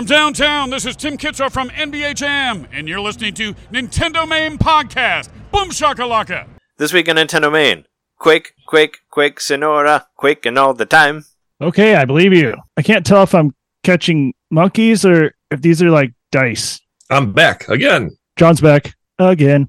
From downtown, this is Tim Kitzrow from NBA Jam, and you're listening to NintenDomain Podcast. Boom shakalaka! This week on NintenDomain. Quake, Quake, Quake, Sonora, Quake, and all the time. Okay, I believe you. I can't tell if I'm catching monkeys or if these are like dice. I'm back again. Jon's back again.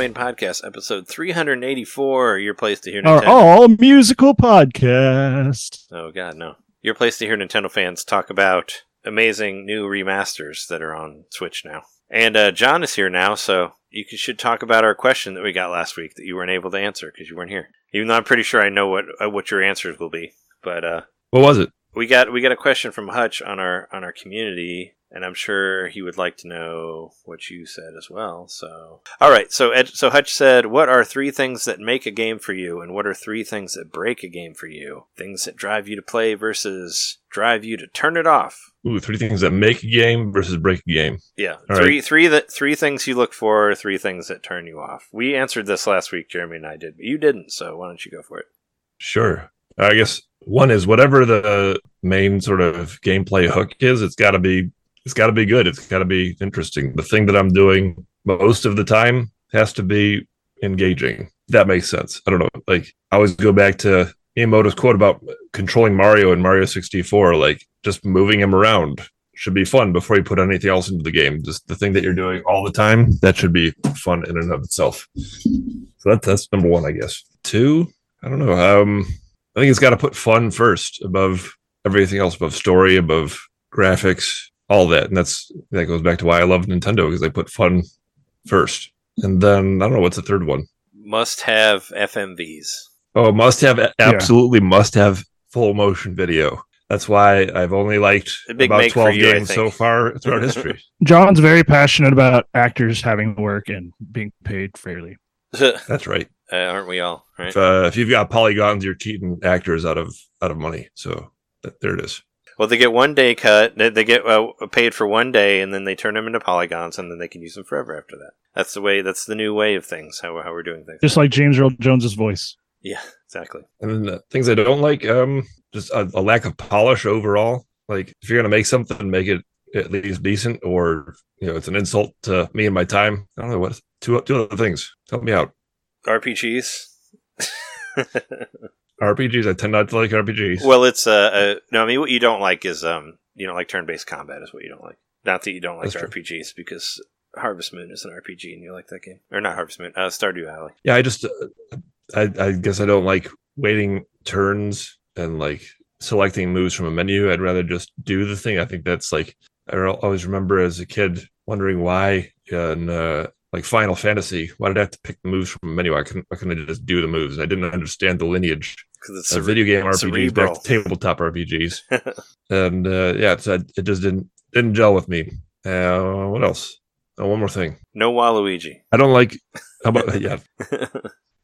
Welcome to NintenDomain Podcast, episode 384. Your place to hear Our all musical podcast. Oh, God, no. Your place to hear Nintendo fans talk about amazing new remasters that are on Switch now. And uh, Jon is here now, so you c- should talk about our question that we got last week that you weren't able to answer because you weren't here. Even though I'm pretty sure I know what uh, what your answers will be, but uh, What was it? we got we got a question from Hutch on our on our community, and I'm sure he would like to know what you said as well. So, all right. So Ed, so Hutch said, "What are three things that make a game for you, and what are three things that break a game for you? Things that drive you to play versus drive you to turn it off." Ooh, three things that make a game versus break a game. Yeah, All three three that three things you look for, three things that turn you off. We answered this last week, Jeremy and I did, but you didn't. So why don't you go for it? Sure. I guess one is whatever the main sort of gameplay hook is, it's got to be it's got to be good. It's got to be interesting. The thing that I'm doing most of the time has to be engaging. That makes sense. I don't know. Like I always go back to Miyamoto's quote about controlling Mario in Mario 64. Like just moving him around should be fun before you put anything else into the game. Just the thing that you're doing all the time that should be fun in and of itself. So that, that's number one, I guess. Two, I don't know. Um, I think it's got to put fun first above everything else, above story, above graphics, all that. And that's that goes back to why I love Nintendo because they put fun first. And then I don't know what's the third one. Must have FMVs. Oh, must have absolutely must have full motion video. That's why I've only liked about twelve you, games so far throughout history. Jon's very passionate about actors having work and being paid fairly. That's right. Uh, aren't we all? Right. If, uh, if you've got polygons, you're cheating actors out of out of money. So that, there it is. Well, they get one day cut. They, they get uh, paid for one day, and then they turn them into polygons, and then they can use them forever after that. That's the way. That's the new way of things. How, how we're doing things. Just like James Earl Jones's voice. yeah, exactly. And then the things I don't like, um, just a, a lack of polish overall. Like if you're gonna make something, make it at least decent, or you know, it's an insult to me and my time. I don't know what two two other things. Help me out. RPGs. RPGs. I tend not to like RPGs. well, it's uh, uh, no. I mean, what you don't like is um, you don't like turn-based combat. Is what you don't like. Not that you don't like. RPGs, because Harvest Moon is an RPG, and you like that game, or not Harvest Moon, uh, Stardew Valley. yeah, I just, uh, I, I guess I don't like waiting turns and like selecting moves from a menu. I'd rather just do the thing. I think that's like I always remember as a kid wondering why in uh, like Final Fantasy, why did I have to pick the moves from a menu? I couldn't, I couldn't just do the moves. I didn't understand the lineage Because it's of cere- video game RPGs cerebral. back to tabletop RPGs, and uh, yeah, it's, it just didn't didn't gel with me. Uh, what else? Oh, one more thing. no Waluigi. I don't like. How about yeah?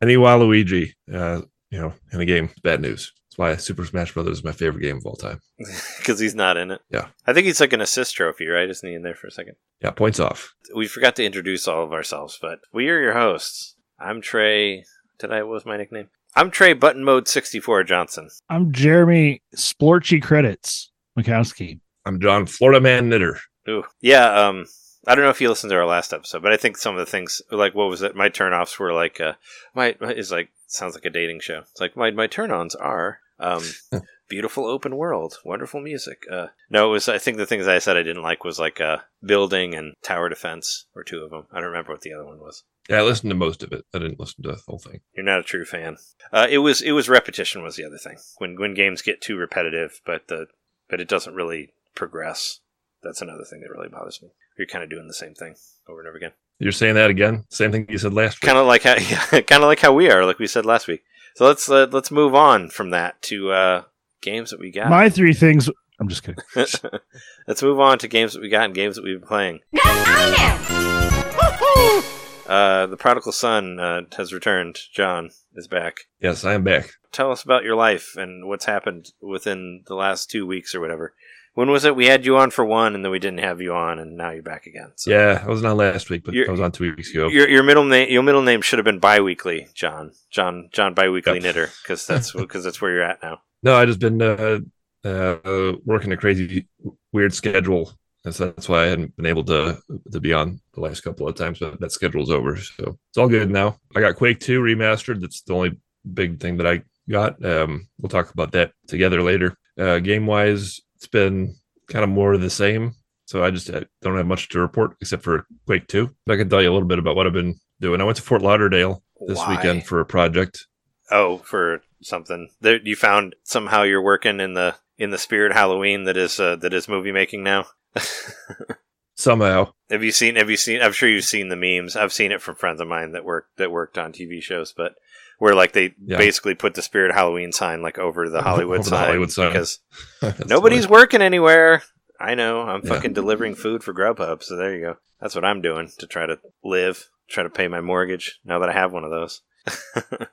Any Waluigi, uh, you know, in a game, bad news. That's why Super Smash Brothers is my favorite game of all time. Because he's not in it. Yeah. I think he's like an assist trophy, right? Isn't he in there for a second? Yeah, points off. We forgot to introduce all of ourselves, but we are your hosts. I'm Trey. Did I? What was my nickname? I'm Trey Button Mode 64 Johnson. I'm Jeremy Splorchy Credits Mikowski. I'm Jon Florida Man Knitter. Ooh. Yeah, um, I don't know if you listened to our last episode, but I think some of the things, like, what was it? My turnoffs were like, uh, my, my is like, sounds like a dating show. It's like, my, my turn ons are, um, beautiful open world, wonderful music. Uh, no, it was, I think the things I said I didn't like was like, uh, building and tower defense or two of them. I don't remember what the other one was. Yeah, I listened to most of it. I didn't listen to the whole thing. You're not a true fan. Uh, it was, it was repetition was the other thing. When, when games get too repetitive, but the, but it doesn't really progress. that's another thing that really bothers me. You're kind of doing the same thing over and over again. You're saying that again? Same thing you said last. Kind of like how, yeah, kind of like how we are, like we said last week. So let's uh, let's move on from that to uh, games that we got. My three things. I'm just kidding. let's move on to games that we got and games that we've been playing. Uh, the prodigal son uh, has returned. Jon is back. Yes, I am back. Tell us about your life and what's happened within the last two weeks or whatever. When was it we had you on for one and then we didn't have you on and now you're back again? So Yeah, I wasn't last week, but You're- I was on two weeks ago. Your your middle name your middle name should have been biweekly, Jon. Jon Jon biweekly Yep. knitter because that's because that's where you're at now. No, I just been uh, uh, working a crazy, weird schedule, and so that's why I hadn't been able to to be on the last couple of times. But that schedule's over, so it's all good now. I got Quake Two remastered. That's the only big thing that I got. Um, we'll talk about that together later. Uh, game wise, it's been kind of more of the same. So I just uh, don't have much to report except for Quake Two. But I can tell you a little bit about what I've been doing. I went to Fort Lauderdale this Why? weekend for a project. Oh, for something. There, you found somehow you're working in the in the spirit Halloween that is uh, that is movie making now. Somehow, have you seen? Have you seen? I'm sure you've seen the memes. I've seen it from friends of mine that work that worked on TV shows, but where like they Yeah. basically put the spirit Halloween sign like over the Hollywood, Over the sign, Hollywood sign. because nobody's funny. working anywhere. I know. I'm Yeah. fucking delivering food for Grubhub, so there you go. That's what I'm doing to try to live, try to pay my mortgage. Now that I have one of those.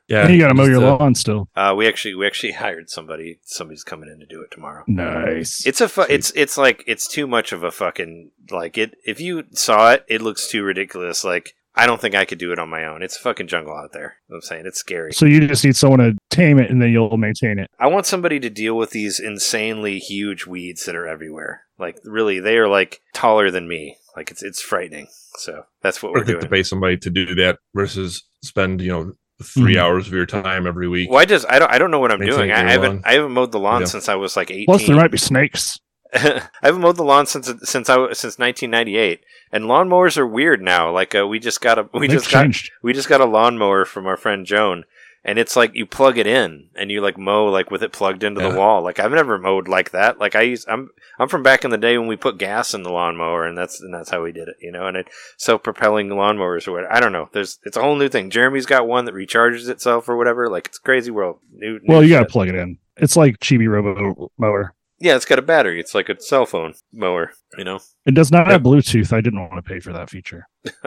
Yeah, you got to mow your uh, lawn still. Uh, we actually we actually hired somebody. Somebody's coming in to do it tomorrow. Nice. It's a fu- it's it's like it's too much of a fucking like it. If you saw it, it looks too ridiculous. Like I don't think I could do it on my own. It's a fucking jungle out there. I'm saying it's scary. so you just need someone to tame it, and then you'll maintain it. I want somebody to deal with these insanely huge weeds that are everywhere. Like really, they are like taller than me. Like it's it's frightening. So that's what we're worth it doing. to pay somebody to do that versus spend you know 3 Mhm. hours of your time every week. Well, I just I don't I don't know what I'm doing. I, I haven't lawn. I haven't mowed the lawn Yeah. since I was like 18. Plus, there might be snakes. I haven't mowed the lawn since since I since 1998, and lawnmowers are weird now. Like uh, we just got a we They've just got changed. we just got a lawnmower from our friend Joan, and it's like you plug it in and you like mow like with it plugged into the wall. Like I've never mowed like that. Like I use I'm I'm from back in the day when we put gas in the lawnmower, and that's and that's how we did it. You know, and it self propelling lawnmowers or whatever. I don't know. There's it's a whole new thing. Jeremy's got one that recharges itself or whatever. Like it's crazy world. New, new Well, you got to plug it in. It's like Chibi Robo Mower. Yeah. It's got a battery. It's like a cell phone mower. You know. It does not have Bluetooth. I didn't want to pay for that feature.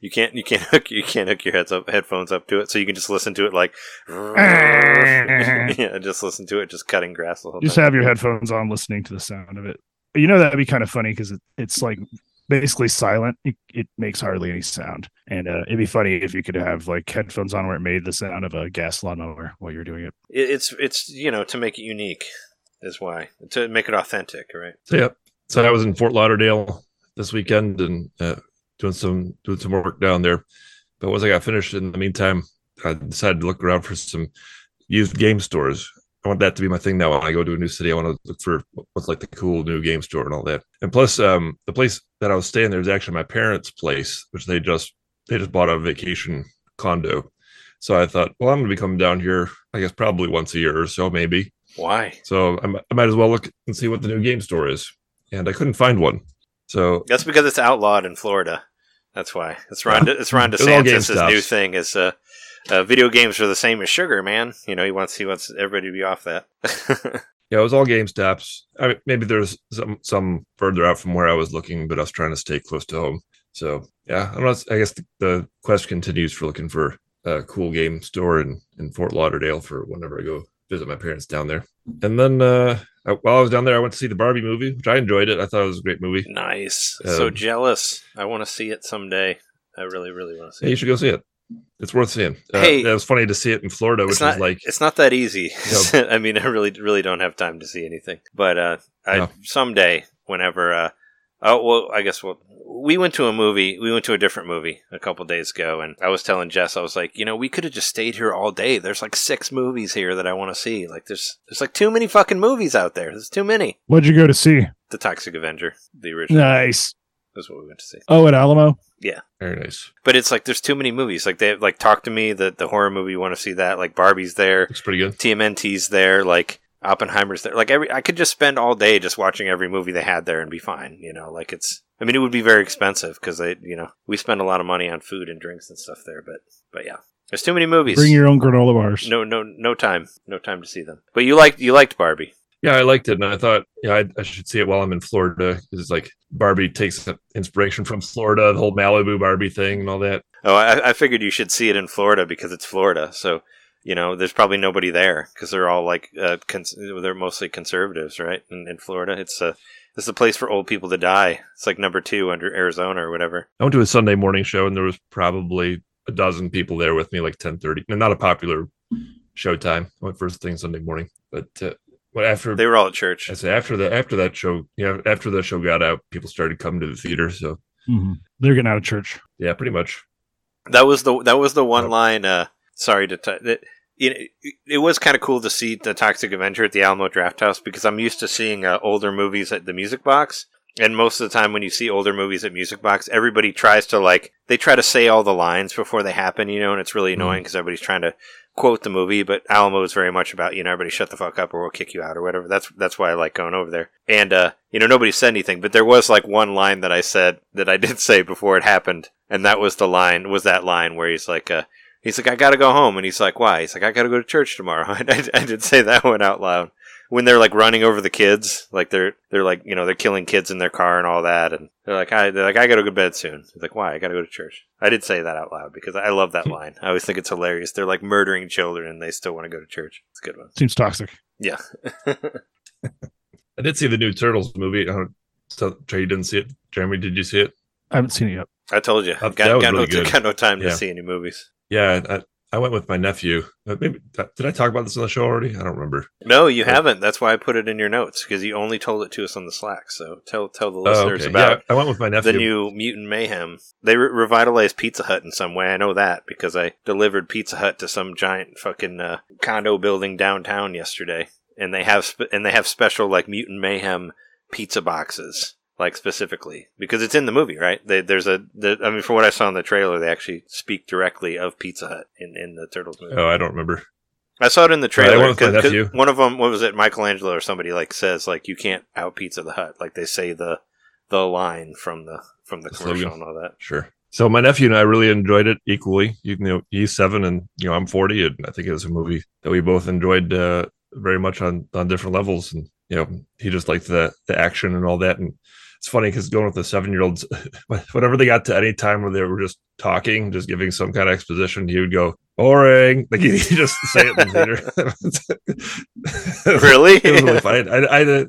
You can't you can't hook you can't hook your heads up headphones up to it, so you can just listen to it like yeah, just listen to it, just cutting grass the whole Just time. have your headphones on, listening to the sound of it. You know that'd be kind of funny because it, it's like basically silent. It, it makes hardly any sound, and uh, it'd be funny if you could have like headphones on where it made the sound of a gas lawnmower while you're doing it. It- it's it's you know to make it unique is why to make it authentic, right? So yeah, so I was in Fort Lauderdale this weekend and uh, doing some doing some work down there. But once I got finished, in the meantime, I decided to look around for some used game stores. I want that to be my thing now. When I go to a new city, I want to look for what's like the cool new game store and all that. And plus, um, the place that I was staying there is actually my parents' place, which they just they just bought a vacation condo. So I thought, well, I'm going to be coming down here, I guess probably once a year or so, maybe. Why? So I, mi- I might as well look and see what the new game store is. And I couldn't find one. So That's because it's outlawed in Florida. That's why. It's Ron. It's Ron DeSantis' new thing is uh, uh, video games are the same as sugar, man. You know he wants he wants everybody to be off that. yeah, it was all Game Stops. I mean, maybe there's some some further out from where I was looking, but I was trying to stay close to home. So yeah, I'm not, I guess the, the quest continues for looking for a cool game store in, in Fort Lauderdale for whenever I go visit my parents down there. And then uh, while I was down there, I went to see the Barbie movie, which I enjoyed it. I thought it was a great movie. nice. so Um, jealous. I want to see it someday. I really, really want to see Hey, you should go see it. It's worth seeing. Uh, Hey. it was funny to see it in Florida, which It's not is like it's not that easy. Yep. I mean, I really, really don't have time to see anything. But uh, I No. someday, whenever. Oh well, I guess well, we went to a movie. We went to a different movie a couple days ago, and I was telling Jess, I was like, you know, we could have just stayed here all day. There's like six movies here that I want to see. Like, there's there's like too many fucking movies out there. There's too many. What'd you go to see? The Toxic Avenger, the original, Nice. That's what we went to see. Oh, at Alamo. Yeah, very nice. But it's like there's too many movies. Like they like talk to me the the horror movie. You want to see that? Like Barbie's there. Looks pretty good. TMNT's there. Like Oppenheimer's there. Like every, I could just spend all day just watching every movie they had there and be fine. You know, like it's. I mean, it would be very expensive because they, you know, we spend a lot of money on food and drinks and stuff there. But, but yeah, there's too many movies. Bring your own granola bars. no, no, no time, no time to see them. But you liked, you liked Barbie. Yeah, I liked it, and I thought, yeah, I, I should see it while I'm in Florida. It's like Barbie takes inspiration from Florida, the whole Malibu Barbie thing, and all that. Oh, I, I figured you should see it in Florida because it's Florida. So, you know, there's probably nobody there because they're all like, uh, cons- they're mostly conservatives, right? In, in Florida, it's a, it's a place for old people to die. It's like number two under Arizona or whatever. I went to a Sunday morning show, and there was probably a dozen people there with me, like ten thirty. Not a popular showtime. I went first thing Sunday morning, but uh, but after They were all at church. I say after the after that show, yeah, after the show got out, people started coming to the theater. So Mhm. They're getting out of church. yeah, pretty much. That was the that was the one Yep. line. Uh, sorry to t- that. Know, it was kind of cool to see the Toxic Avenger at the Alamo Draft House because I'm used to seeing uh, older movies at the Music Box, and most of the time when you see older movies at Music Box, everybody tries to like they try to say all the lines before they happen, you know, and it's really annoying because everybody's trying to quote the movie. But Alamo is very much about you know everybody shut the fuck up or we'll kick you out or whatever. That's that's why I like going over there. And uh, you know nobody said anything, but there was like one line that I said that I did say before it happened, and that was the line was that line where he's like. Uh, He's like, I gotta go home, and he's like, why? He's like, I gotta go to church tomorrow. I, I, I did say that one out loud when they're like running over the kids, like they're they're like you know they're killing kids in their car and all that, and they're like, I they're like, I gotta go to bed soon. He's like, why? I gotta go to church. I did say that out loud because I love that line. I always think it's hilarious. They're like murdering children, and they still want to go to church. It's a good one. Seems toxic. Yeah. I did see the new Turtles movie. I don't, so, Trey, you didn't see it. Jeremy, did you see it? I haven't seen it yet. I told you, uh, That- got, got really no got no time to see any movies. Yeah, I, I went with my nephew. Uh, Maybe did I talk about this on the show already? I don't remember. No, you haven't. That's why I put it in your notes because you only told it to us on the Slack. So tell tell the Oh, listeners okay. about yeah, I went with my nephew. the new Mutant Mayhem. They re- revitalized Pizza Hut in some way. I know that because I delivered Pizza Hut to some giant fucking uh, condo building downtown yesterday, and they have spe- and they have special like Mutant Mayhem pizza boxes. Like specifically because it's in the movie, right? They, there's a, the, I mean, from what I saw in the trailer, they actually speak directly of Pizza Hut in, in the Turtles movie. oh, I don't remember. I saw it in the trailer. went with my 'cause- 'cause one of them, what was it, Michelangelo or somebody like says like you can't out Pizza the Hut. Like they say the the line from the from the The commercial slogan. and all that. Sure. So my nephew and I really enjoyed it equally. You know, he's seven and you know I'm forty, and I think it was a movie that we both enjoyed uh, very much on on different levels. And you know, he just liked the the action and all that. And it's funny because going with the seven year olds, whenever they got to any time where they were just talking, just giving some kind of exposition, he would go boring. Like he just say it in theater. Really? it was really funny. I, I, I,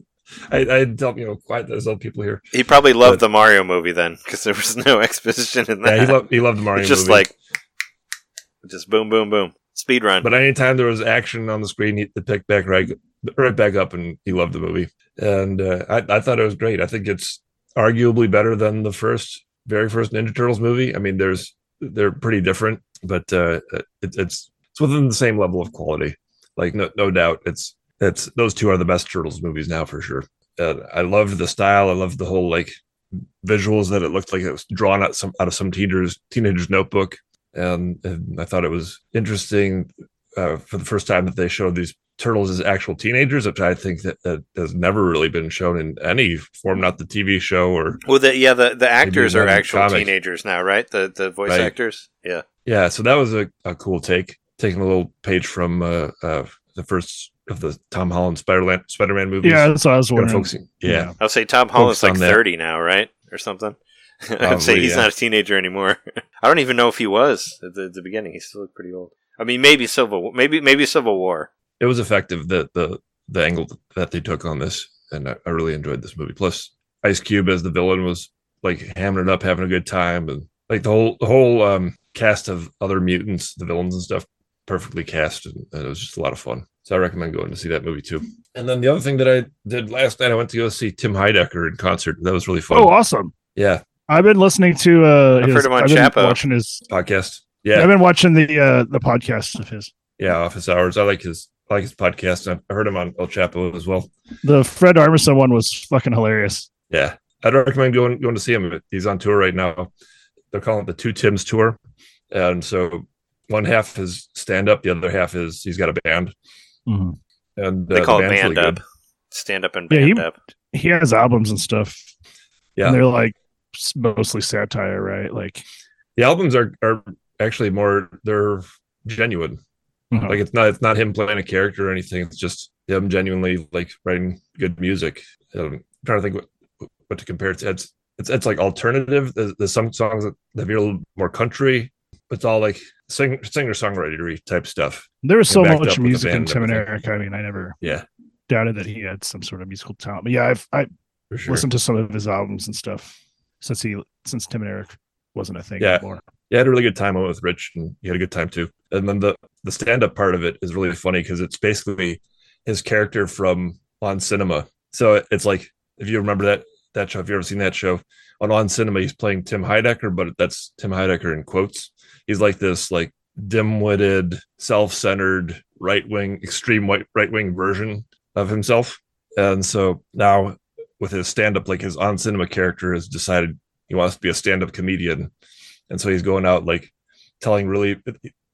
I, I tell you know, quiet those other people here. He probably loved But- the Mario movie then, because there was no exposition in that. Yeah, he loved he loved the Mario. it's just movie. like, just boom, boom, boom, speed run. But anytime there was action on the screen, he picked back right, right back up, and he loved the movie. And uh, I, I thought it was great. I think it's arguably better than the first, very first Ninja Turtles movie. I mean, there's they're pretty different, but uh, it, it's it's within the same level of quality. Like no no doubt, it's it's those two are the best Turtles movies now for sure. Uh, I loved the style. I loved the whole like visuals that it looked like it was drawn out some out of some teenager's teenager's notebook and, and I thought it was interesting uh, for the first time that they showed these turtles as actual teenagers, which I think that, that has never really been shown in any form, not the TV show or well, the, yeah, the, the actors are one actual comic. teenagers now, right? The the voice Right. actors. Yeah. yeah. So that was a, a cool take, taking a little page from uh, uh, the first of the Tom Holland Spider-Man Spider-Man movies. Yeah, that's what I was wondering. focusing, yeah. I'll say Tom Holland's Focus like on that. 30 now, right? Or something. I'd say he's yeah. not a teenager anymore. I don't even know if he was at the, at the beginning. He still looked pretty old. I mean, maybe Civil, maybe maybe Civil War. It was effective the the the angle that they took on this, and I, I really enjoyed this movie. Plus, Ice Cube as the villain was like hammering it up, having a good time, and like the whole the whole um, cast of other mutants, the villains and stuff, perfectly cast, and, and it was just a lot of fun. So I recommend going to see that movie too. And then the other thing that I did last night, I went to go see Tim Heidecker in concert. That was really fun. Oh, awesome! yeah, I've been listening to. Uh, I've his- heard him on I've been Chapo. Watching his. podcast. Yeah, I've been watching the uh, the podcast of his. yeah, Office Hours. I like his I like his podcast. I heard him on El Chapo as well. The Fred Armisen one was fucking hilarious. Yeah, I'd recommend going going to see him. He's on tour right now. They're calling it the Two Tims tour, and so one half is stand up, the other half is he's got a band, Mhm. and They uh, call the it band really up, good. stand up and Yeah, band he- up. He has albums and stuff. Yeah. And they're like mostly satire, right? Like, The albums are are actually more they're genuine. Uh, Like it's not it's not him playing a character or anything. It's just him genuinely like writing good music. Um, I'm trying to think what what to compare it to. It's it's, it's like alternative. There's, there's some songs that that feel a little more country. It's all like sing, singer songwriter type stuff. there was so much music in Tim and and. Eric. I mean, I never Yeah, doubted that he had some sort of musical talent. But yeah, I've I sure. listened to some of his albums and stuff since he since Tim and Eric wasn't a thing Yeah. anymore. Yeah, I had a really good time with Rich, and he had a good time too. And then the the stand up part of it is really funny because it's basically his character from On Cinema. So it's like if you remember that that show, if you ever seen that show on On Cinema, he's playing Tim Heidecker, but that's Tim Heidecker in quotes. He's like this like dim-witted, self-centered, right-wing, extreme right-wing version of himself. And so now with his stand-up, like his On Cinema character has decided he wants to be a stand-up comedian and so he's going out like telling really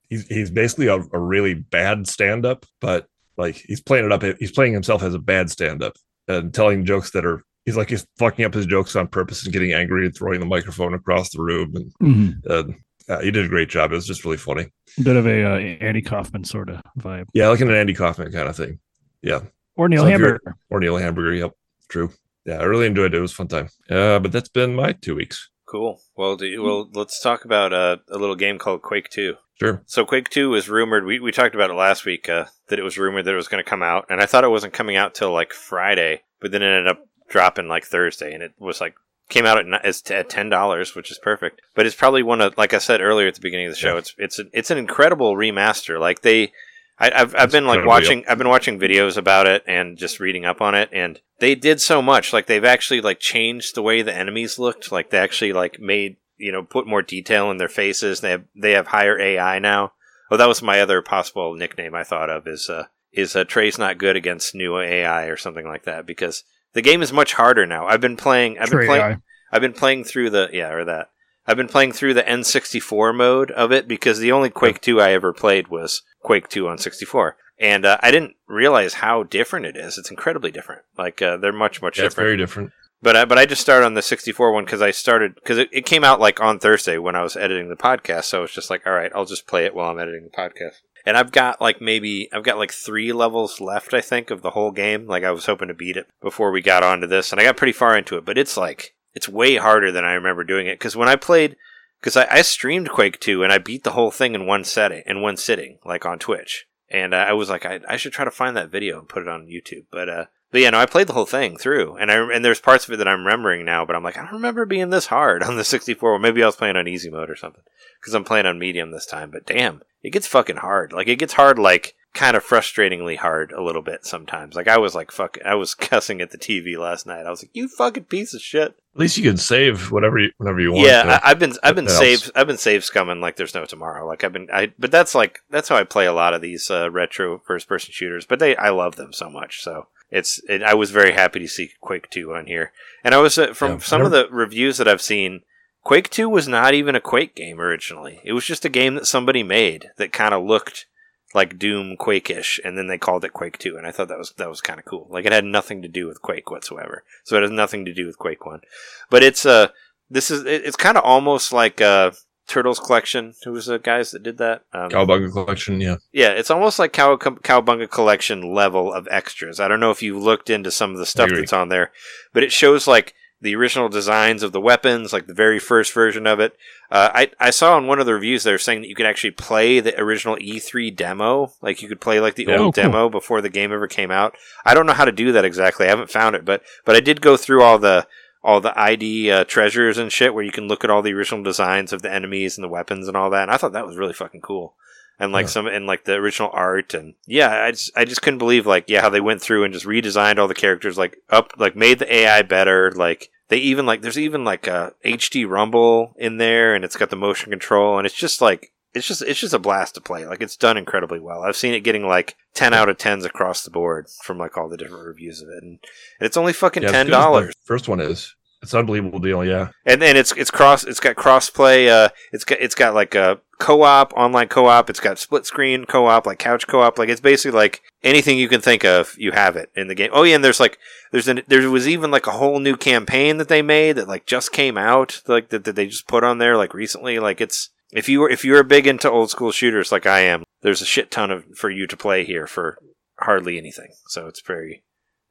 he's he's basically a, a really bad stand-up but like he's playing it up he's playing himself as a bad stand-up and telling jokes that are he's like he's fucking up his jokes on purpose and getting angry and throwing the microphone across the room and, Mhm. and uh, he did a great job. It was just really funny. Bit of a uh, Andy Kaufman sort of vibe, yeah like an andy kaufman kind of thing. Yeah. Or Neil So Hamburger. or neil hamburger yep true. Yeah i really enjoyed it. It was a fun time. Uh but that's been my two weeks Cool. Well, do you, well, let's talk about uh, a little game called Quake Two. sure So Quake Two was rumored. We we talked about it last week uh, that it was rumored that it was going to come out, and I thought it wasn't coming out till like Friday, but then it ended up dropping like Thursday, and it was like came out at at ten dollars, which is perfect. But it's probably one of like I said earlier at the beginning of the show. Yeah. It's it's a, it's an incredible remaster. Like they. I, I've, I've been like incredible, watching I've been watching videos about it and just reading up on it and they did so much. Like they've actually like changed the way the enemies looked. Like they actually like made you know put more detail in their faces. They have they have higher AI now. Oh that was my other possible nickname I thought of is uh is uh, Trey's not good against new AI or something like that because the game is much harder now. I've been playing I've been playing Eye. I've been playing through the yeah, or that. I've been playing through the N64 mode of it because the only Quake 2 I ever played was Quake 2 on 64. And uh, I didn't realize how different it is. It's incredibly different. Like uh, they're much much yeah, it's different. very different But I, but I just started on the 64 one because I started because it, it came out like on Thursday when I was editing the podcast. So it's just like, all right, I'll just play it while I'm editing the podcast. And I've got like maybe I've got like three levels left, I think, of the whole game. Like I was hoping to beat it before we got onto this, and I got pretty far into it. But it's like it's way harder than I remember doing it because when I played, because I, I streamed Quake 2 and I beat the whole thing in one setting in one sitting, like on Twitch. And uh, I was like, I, I should try to find that video and put it on YouTube. But uh, but yeah, no, I played the whole thing through, and I and there's parts of it that I'm remembering now, but I'm like, I don't remember being this hard on the 64. Well, maybe I was playing on easy mode or something, because I'm playing on medium this time. But damn, it gets fucking hard. Like it gets hard, like kind of frustratingly hard a little bit sometimes. Like I was like, fuck, I was cussing at the TV last night. I was like, you fucking piece of shit. At least you can save whatever you, whenever you want. Yeah. I, I've been I've been That save. I've been save scumming like there's no tomorrow. Like I've been I but that's like that's how I play a lot of these uh, retro first person shooters. But they I love them so much. So it's it, I was very happy to see Quake Two on here, and I was uh, from Yeah, some I of the reviews that I've seen. Quake Two was not even a Quake game originally. It was just a game that somebody made that kind of looked like Doom Quake-ish, and then they called it Quake Two, and I thought that was that was kind of cool. Like it had nothing to do with Quake whatsoever, so it has nothing to do with Quake One. But it's uh this is it, it's kind of almost like uh Turtles Collection. Who was the guys that did that? Um, Cowabunga collection. Yeah, yeah, it's almost like Cow- Cowabunga Collection level of extras. I don't know if you looked into some of the stuff that's on there, but it shows like the original designs of the weapons, like the very first version of it. Uh, I I saw in one of the reviews they were saying that you could actually play the original E3 demo, like you could play like the Yeah. old Oh, cool. demo before the game ever came out. I don't know how to do that exactly. I haven't found it, but but I did go through all the all the ID uh, treasures and shit where you can look at all the original designs of the enemies and the weapons and all that. And I thought that was really fucking cool. And like Yeah. some and like the original art and yeah, I just I just couldn't believe like yeah how they went through and just redesigned all the characters like up like made the AI better like they even like there's even like a HD rumble in there and it's got the motion control and it's just like it's just it's just a blast to play like it's done incredibly well I've seen it getting like 10 out of 10s across the board from like all the different reviews of it and, and it's only fucking yeah ten good as the dollars First one is. It's an unbelievable deal. Yeah, and then it's it's cross it's got crossplay. uh it's got it's got like a co-op, online co-op. It's got split screen co-op, like couch co-op. Like it's basically like anything you can think of, you have it in the game. Oh yeah, and there's like there's an there was even like a whole new campaign that they made that like just came out, like that, that they just put on there like recently. Like it's if you were if you're big into old school shooters like I am, there's a shit ton of for you to play here for hardly anything. So it's very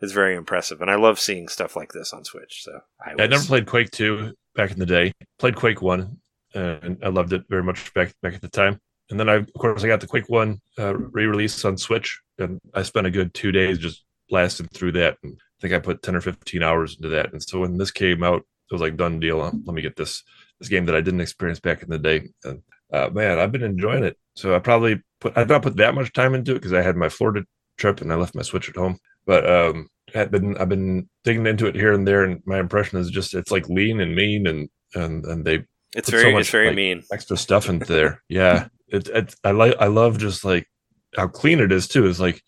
it's very impressive, and I love seeing stuff like this on Switch. So I, I never played Quake 2 back in the day. Played Quake 1, uh, and I loved it very much back back at the time. And then I, of course, I got the Quake 1 uh, re-release on Switch, and I spent a good two days just blasting through that. And I think I put 10 or 15 hours into that. And so when this came out, it was like done deal. Let me get this this game that I didn't experience back in the day. And uh, man, I've been enjoying it. So I probably put I not put that much time into it because I had my Florida trip and I left my Switch at home. But um, had been I've been digging into it here and there, and my impression is just it's like lean and mean, and and and they it's put so very much, it's very like, mean. extra stuff into there. Yeah, it, it I like I love just like how clean it is too. Is like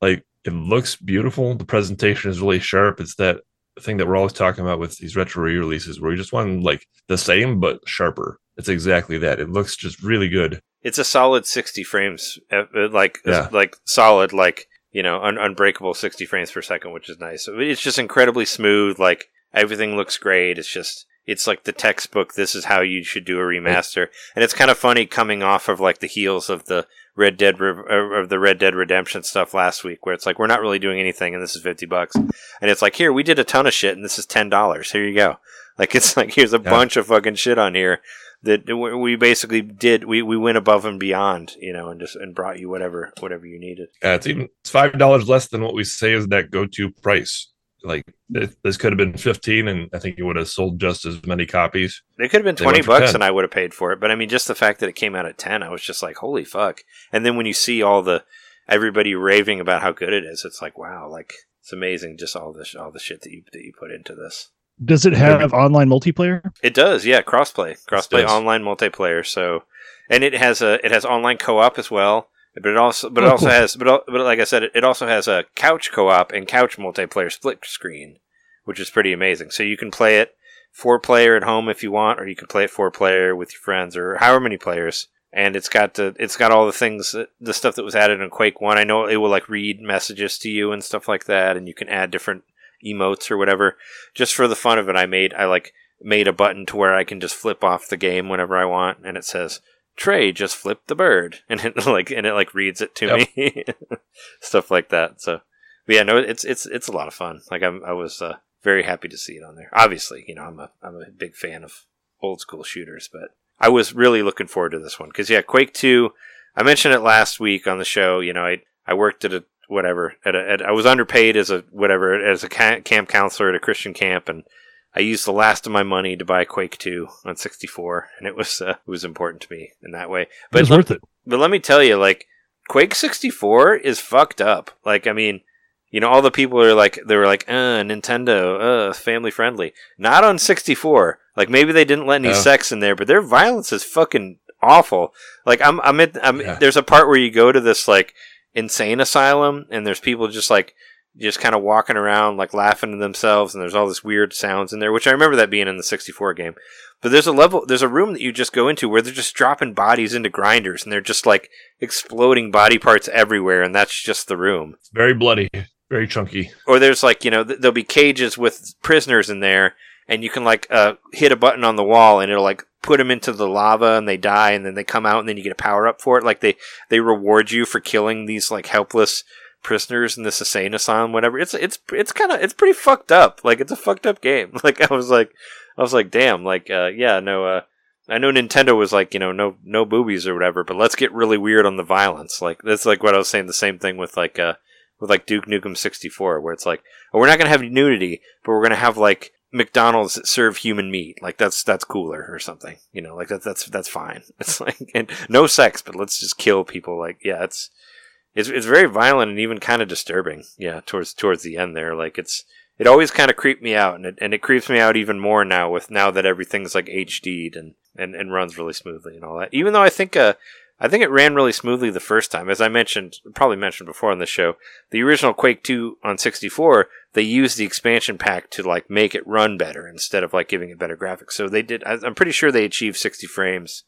like it looks beautiful. The presentation is really sharp. It's that thing that we're always talking about with these retro re-releases where you just want like the same but sharper. It's exactly that. It looks just really good. It's a solid 60 frames, uh, uh, like Yeah. like solid, like you know, un- unbreakable 60 frames per second, which is nice. It's just incredibly smooth. Like everything looks great. It's just it's like the textbook. This is how you should do a remaster, and it's kind of funny coming off of like the heels of the Red Dead Re- uh, of the Red Dead Redemption stuff last week, where it's like we're not really doing anything, and this is 50 bucks, and it's like here we did a ton of shit, and this is ten dollars. Here you go. Like it's like here's a Yeah. bunch of fucking shit on here that we basically did we, we went above and beyond you know and just and brought you whatever whatever you needed Uh, it's even it's five dollars less than what we say is that go-to price. Like this could have been fifteen, and I think it would have sold just as many copies. it could have been 20 bucks 10. and i would have paid for it but i mean just the fact that it came out at 10 i was just like holy fuck and then when you see all the everybody raving about how good it is it's like wow like it's amazing just all this all the shit that you that you put into this Does it have online multiplayer? It does, yeah. Crossplay, crossplay, online multiplayer. So, and it has a it has online co-op as well. But it also, but it Oh, also cool. has, but but like I said, it, it also has a couch co-op and couch multiplayer split screen, which is pretty amazing. So you can play it four player at home if you want, or you can play it four player with your friends or however many players. And it's got the it's got all the things, the stuff that was added in Quake One. I know it will like read messages to you and stuff like that, and you can add different emotes or whatever. Just for the fun of it, I made I like made a button to where I can just flip off the game whenever I want, and it says Trey just flip the bird, and it like and it like reads it to me, stuff like that. So, but yeah, no, it's it's it's a lot of fun. Like I'm, I was uh, very happy to see it on there. Obviously, you know, I'm a I'm a big fan of old school shooters, but I was really looking forward to this one because yeah, Quake Two. I mentioned it last week on the show. You know, I I worked at a whatever at a at, I was underpaid as a whatever as a camp counselor at a Christian camp, and I used the last of my money to buy Quake Two on 64, and it was uh, it was important to me in that way. But it's let- worth it. but let me tell you, like Quake 64 is fucked up. Like, I mean, you know, all the people are like, they were like, uh, Nintendo, uh, family friendly. Not on 64. Like, maybe they didn't let any No. sex in there, but their violence is fucking awful. Like, I'm, I'm at, I'm, Yeah. there's a part where you go to this, like, insane asylum, and there's people just, like, just kind of walking around, like, laughing to themselves, and there's all this weird sounds in there, which I remember that being in the 64 game. But there's a level, there's a room that you just go into where they're just dropping bodies into grinders, and they're just, like, exploding body parts everywhere, and that's just the room It's very bloody, very chunky. or there's like you know th- there'll be cages with prisoners in there and you can like uh, hit a button on the wall and it'll like put them into the lava and they die and then they come out and then you get a power up for it like they they reward you for killing these like helpless prisoners in this insane asylum whatever it's it's it's kind of it's pretty fucked up like it's a fucked up game like i was like i was like damn like uh yeah no uh I know Nintendo was like, you know, no no boobies or whatever, but let's get really weird on the violence. Like that's like what I was saying. The same thing with like uh with like Duke Nukem 64, where it's like, oh, we're not gonna have nudity, but we're gonna have like McDonald's that serve human meat. Like that's that's cooler or something. You know, like that's that's that's fine. It's like and no sex, but let's just kill people. Like yeah, it's it's it's very violent and even kind of disturbing. Yeah, towards towards the end there, like it's it always kind of creeped me out, and it and it creeps me out even more now with now that everything's like HD'd and and and runs really smoothly and all that. Even though I think uh. I think it ran really smoothly the first time. As I mentioned, probably mentioned before on the show, the original Quake 2 on 64, they used the expansion pack to like make it run better instead of like giving it better graphics. So they did. I'm pretty sure they achieved 60 frames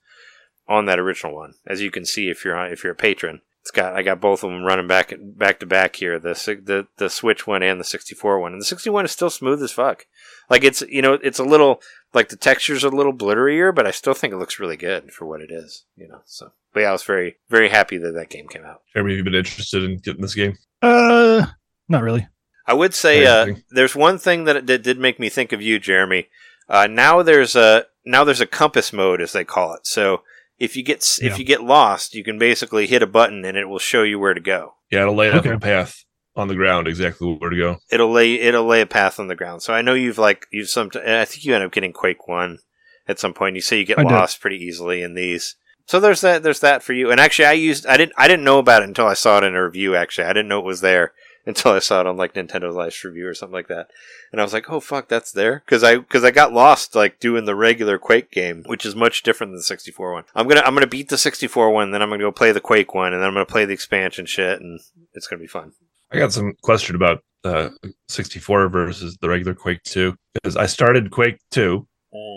on that original one. As you can see, if you're if you're a patron, it's got I got both of them running back back to back here. The the the Switch one and the 64 one, and the 61 is still smooth as fuck. Like it's you know it's a little like the texture's a little blurrier, but I still think it looks really good for what it is. You know, so but yeah, I was very very happy that that game came out. Jeremy, have you been interested in getting this game? Uh, not really. I would say uh, there's one thing that, that did make me think of you, Jeremy. Uh, now there's a now there's a compass mode as they call it. So if you get s Yeah. if you get lost, you can basically hit a button and it will show you where to go. Yeah, it'll lay out Okay. a path on the ground exactly where to go. It'll lay it'll lay a path on the ground. So I know you've like you've some. I think you end up getting Quake One at some point. You say you get I did. lost pretty easily in these. So there's that there's that for you. And actually, I used I didn't I didn't know about it until I saw it in a review. Actually, I didn't know it was there until I saw it on like Nintendo Life's review or something like that. And I was like, oh fuck, that's there because I because I got lost like doing the regular Quake game, which is much different than the 64 one. I'm gonna I'm gonna beat the 64 one, then I'm gonna go play the Quake one, and then I'm gonna play the expansion shit, and it's gonna be fun. I got some question about uh, 64 versus the regular Quake 2 because I started Quake 2,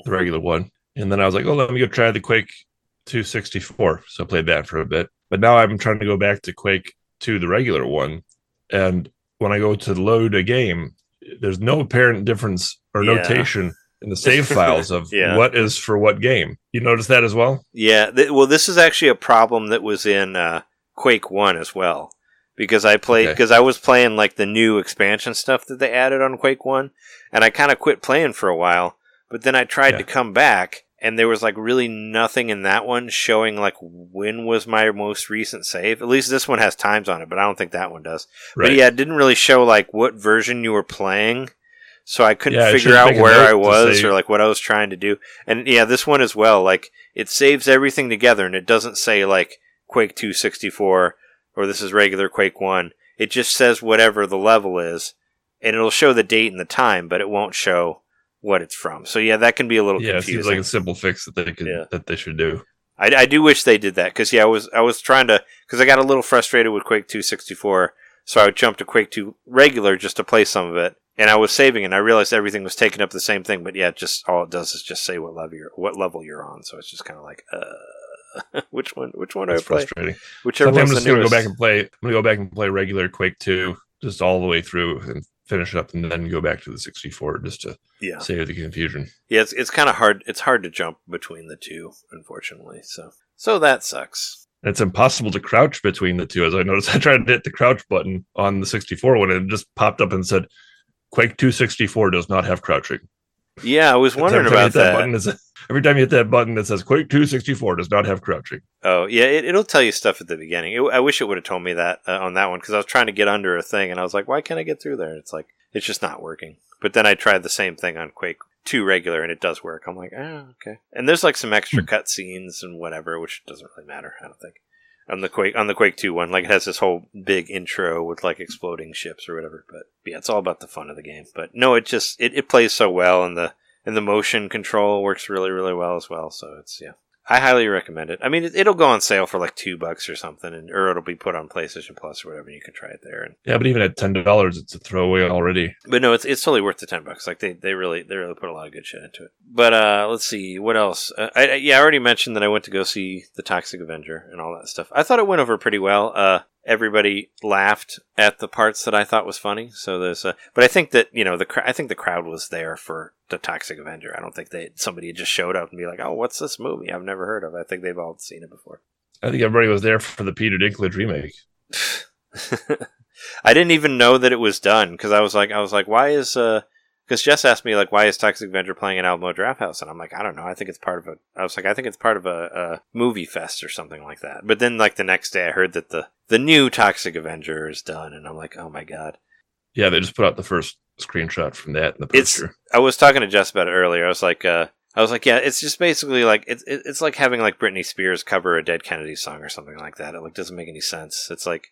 the regular one, and then I was like, oh, let me go try the Quake 2 64. So I played that for a bit. But now I'm trying to go back to Quake 2, the regular one. And when I go to load a game, there's no apparent difference or Yeah. notation in the save files of Yeah. what is for what game. You notice that as well? Yeah, th- well, this is actually a problem that was in uh, Quake One as well, because I played Okay. because I was playing like the new expansion stuff that they added on Quake One, and I kind of quit playing for a while. But then I tried Yeah. to come back, and there was like really nothing in that one showing like when was my most recent save. At least this one has times on it, but I don't think that one does. But yeah, it didn't really show like what version you were playing. So I couldn't Yeah, figure out where I was or like what I was trying to do. And yeah, this one as well. Like it saves everything together and it doesn't say like Quake 2 64 or this is regular Quake 1. It just says whatever the level is and it'll show the date and the time, but it won't show what it's from. So yeah, that can be a little yeah, it seems like a simple fix that they could Yeah. that they should do. I, I do wish they did that because yeah, I was I was trying to because I got a little frustrated with Quake Two sixty four, so I would jump to Quake Two regular just to play some of it, and I was saving, and I realized everything was taking up the same thing, but yeah, just all it does is just say what level you're what level you're on, so it's just kind of like uh, which one which one do I play? frustrating. Whichever I'm just gonna go back and play. I'm gonna go back and play regular Quake Two, just all the way through and finish it up, and then go back to the 64 just to yeah, save the confusion. yeah, it's it's kind of hard. It's hard to jump between the two, unfortunately. So so that sucks. And it's impossible to crouch between the two. As I noticed, I tried to hit the crouch button on the 64 one, and it just popped up and said, "Quake 2 64 does not have crouching." Yeah, I was wondering every time you about that, that. button, every time you hit that button, it says "Quake 2 64 does not have crouching." Oh yeah, it, it'll tell you stuff at the beginning. It, I wish it would have told me that uh, on that one because I was trying to get under a thing and I was like, why can't I get through there? It's like it's just not working. But then I tried the same thing on Quake Two regular and it does work. I'm like, oh okay. And there's like some extra Hmm. cutscenes and whatever, which doesn't really matter. I don't think on the Quake on the Quake Two one, like it has this whole big intro with like exploding ships or whatever. But yeah, it's all about the fun of the game. But no, it just it, it plays so well and the and the motion control works really really well as well. So it's yeah. I highly recommend it. I mean, it, it'll go on sale for like two bucks or something, and or it'll be put on PlayStation Plus or whatever. And you can try it there. And Yeah, but even at ten dollars, it's a throwaway already. but no, it's it's totally worth the ten bucks. Like they, they really they really put a lot of good shit into it. But uh, let's see what else. Uh, I, I- yeah, I already mentioned that I went to go see the Toxic Avenger and all that stuff. I thought it went over pretty well. Uh, everybody laughed at the parts that I thought was funny. So there's a, but I think that you know the I think the crowd was there for the Toxic Avenger. I don't think they somebody just showed up and be like, oh, what's this movie I've never heard of. I think they've all seen it before. I think everybody was there for the Peter Dinklage remake. I didn't even know that it was done because I was like, I was like, why is uh? Because Jess asked me like, why is Toxic Avenger playing at Alamo Draft House? And I'm like, I don't know. I think it's part of a. I was like, I think it's part of a, a movie fest or something like that. But then like the next day, I heard that the the new Toxic Avenger is done, and I'm like, oh my god. Yeah, they just put out the first screenshot from that in the It's- poster. I was talking to Jess about it earlier. I was like, uh, I was like, yeah, it's just basically like it's it- it's like having like Britney Spears cover a Dead Kennedy song or something like that. It like doesn't make any sense. It's like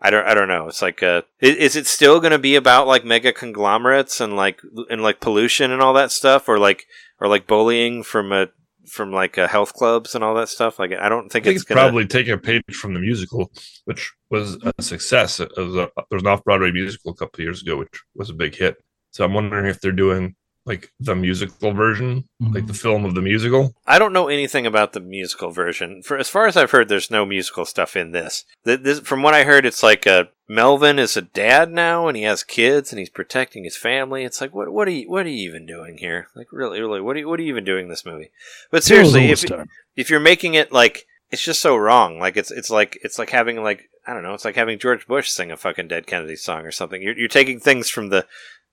I don't I don't know. It's like uh, is, is it still going to be about like mega conglomerates and like and like pollution and all that stuff, or like or like bullying from a from like uh, health clubs and all that stuff? Like I don't I think, think it's, it's gonna. probably taking a page from the musical, which was a success. It was a, there was an off Broadway musical a couple of years ago, which was a big hit. So I'm wondering if they're doing like the musical version, like Mhm. the film of the musical. I don't know anything about the musical version. For as far as I've heard, there's no musical stuff in this. Th- this from what I heard, it's like uh Melvin is a dad now, and he has kids, and he's protecting his family. It's like, what, what are you, what are you even doing here? Like, really, really, what are you, what are you even doing in this movie? But seriously, if, was all this time. if you're making it like it's just so wrong like it's it's like it's like having like i don't know it's like having george bush sing a fucking dead kennedy song or something you're, you're taking things from the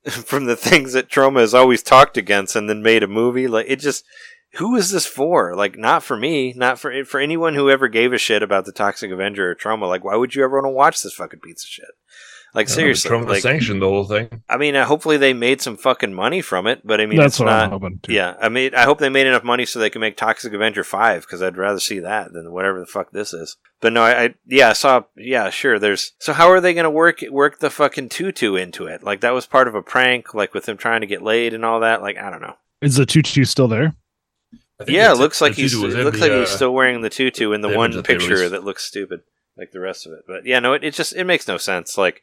from the things that Troma has always talked against and then made a movie like it just who is this for? Like not for me not for for anyone who ever gave a shit about the toxic avenger or Troma like why would you ever want to watch this fucking piece of shit like Uh, seriously Troma like sanctioned the whole thing. i mean uh, hopefully they made some fucking money from it but i mean That's it's what not I'm hoping. To. yeah, I mean, I hope they made enough money so they can make Toxic Avenger five because I'd rather see that than whatever the fuck this is. But no, I, I yeah, I saw yeah, sure. There's so how are they gonna work work the fucking tutu into it? Like that was part of a prank, like with him trying to get laid and all that. Like I don't know. Is the tutu still there? Yeah, it looks like The he's it looks the, like he's uh, still wearing the tutu in the, the one image that they picture that looks stupid, like the rest of it. But yeah, no, it, it just it makes no sense. Like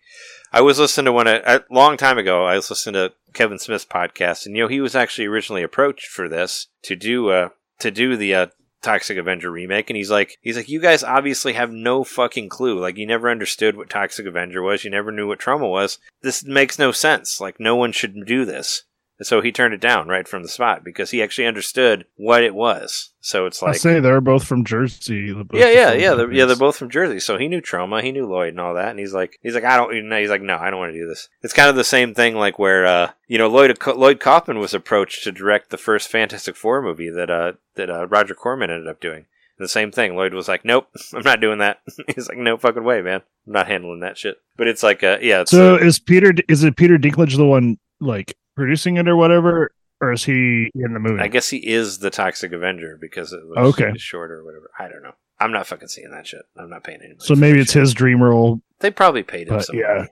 I was listening to one a, a long time ago. I was listening to Kevin Smith's podcast, and you know he was actually originally approached for this to do uh to do the uh, Toxic Avenger remake, and he's like he's like you guys obviously have no fucking clue. Like you never understood what Toxic Avenger was. You never knew what Troma was. This makes no sense. Like no one should do this. And so he turned it down right from the spot because he actually understood what it was. So it's like I say they're both from Jersey. the- both yeah, yeah, yeah, they're, yeah. They're both from Jersey, so he knew Troma, he knew Lloyd and all that, and he's like, he's like, I don't, no, he's like, no, I don't want to do this. It's kind of the same thing, like where, uh, you know, Lloyd Lloyd Kaufman was approached to direct the first Fantastic Four movie that, uh, that uh, Roger Corman ended up doing. The same thing. Lloyd was like, nope, I'm not doing that. he's like, no fucking way, man, I'm not handling that shit. But it's like, uh, yeah, So uh, is Peter? Is it Peter Dinklage the one like producing it or whatever, or is he in the movie? I guess he is the Toxic Avenger because it was Okay. shorter or whatever. I don't know. I'm not fucking seeing that shit. I'm not paying anybody. So maybe it's shit. his dream role. They probably paid him yeah.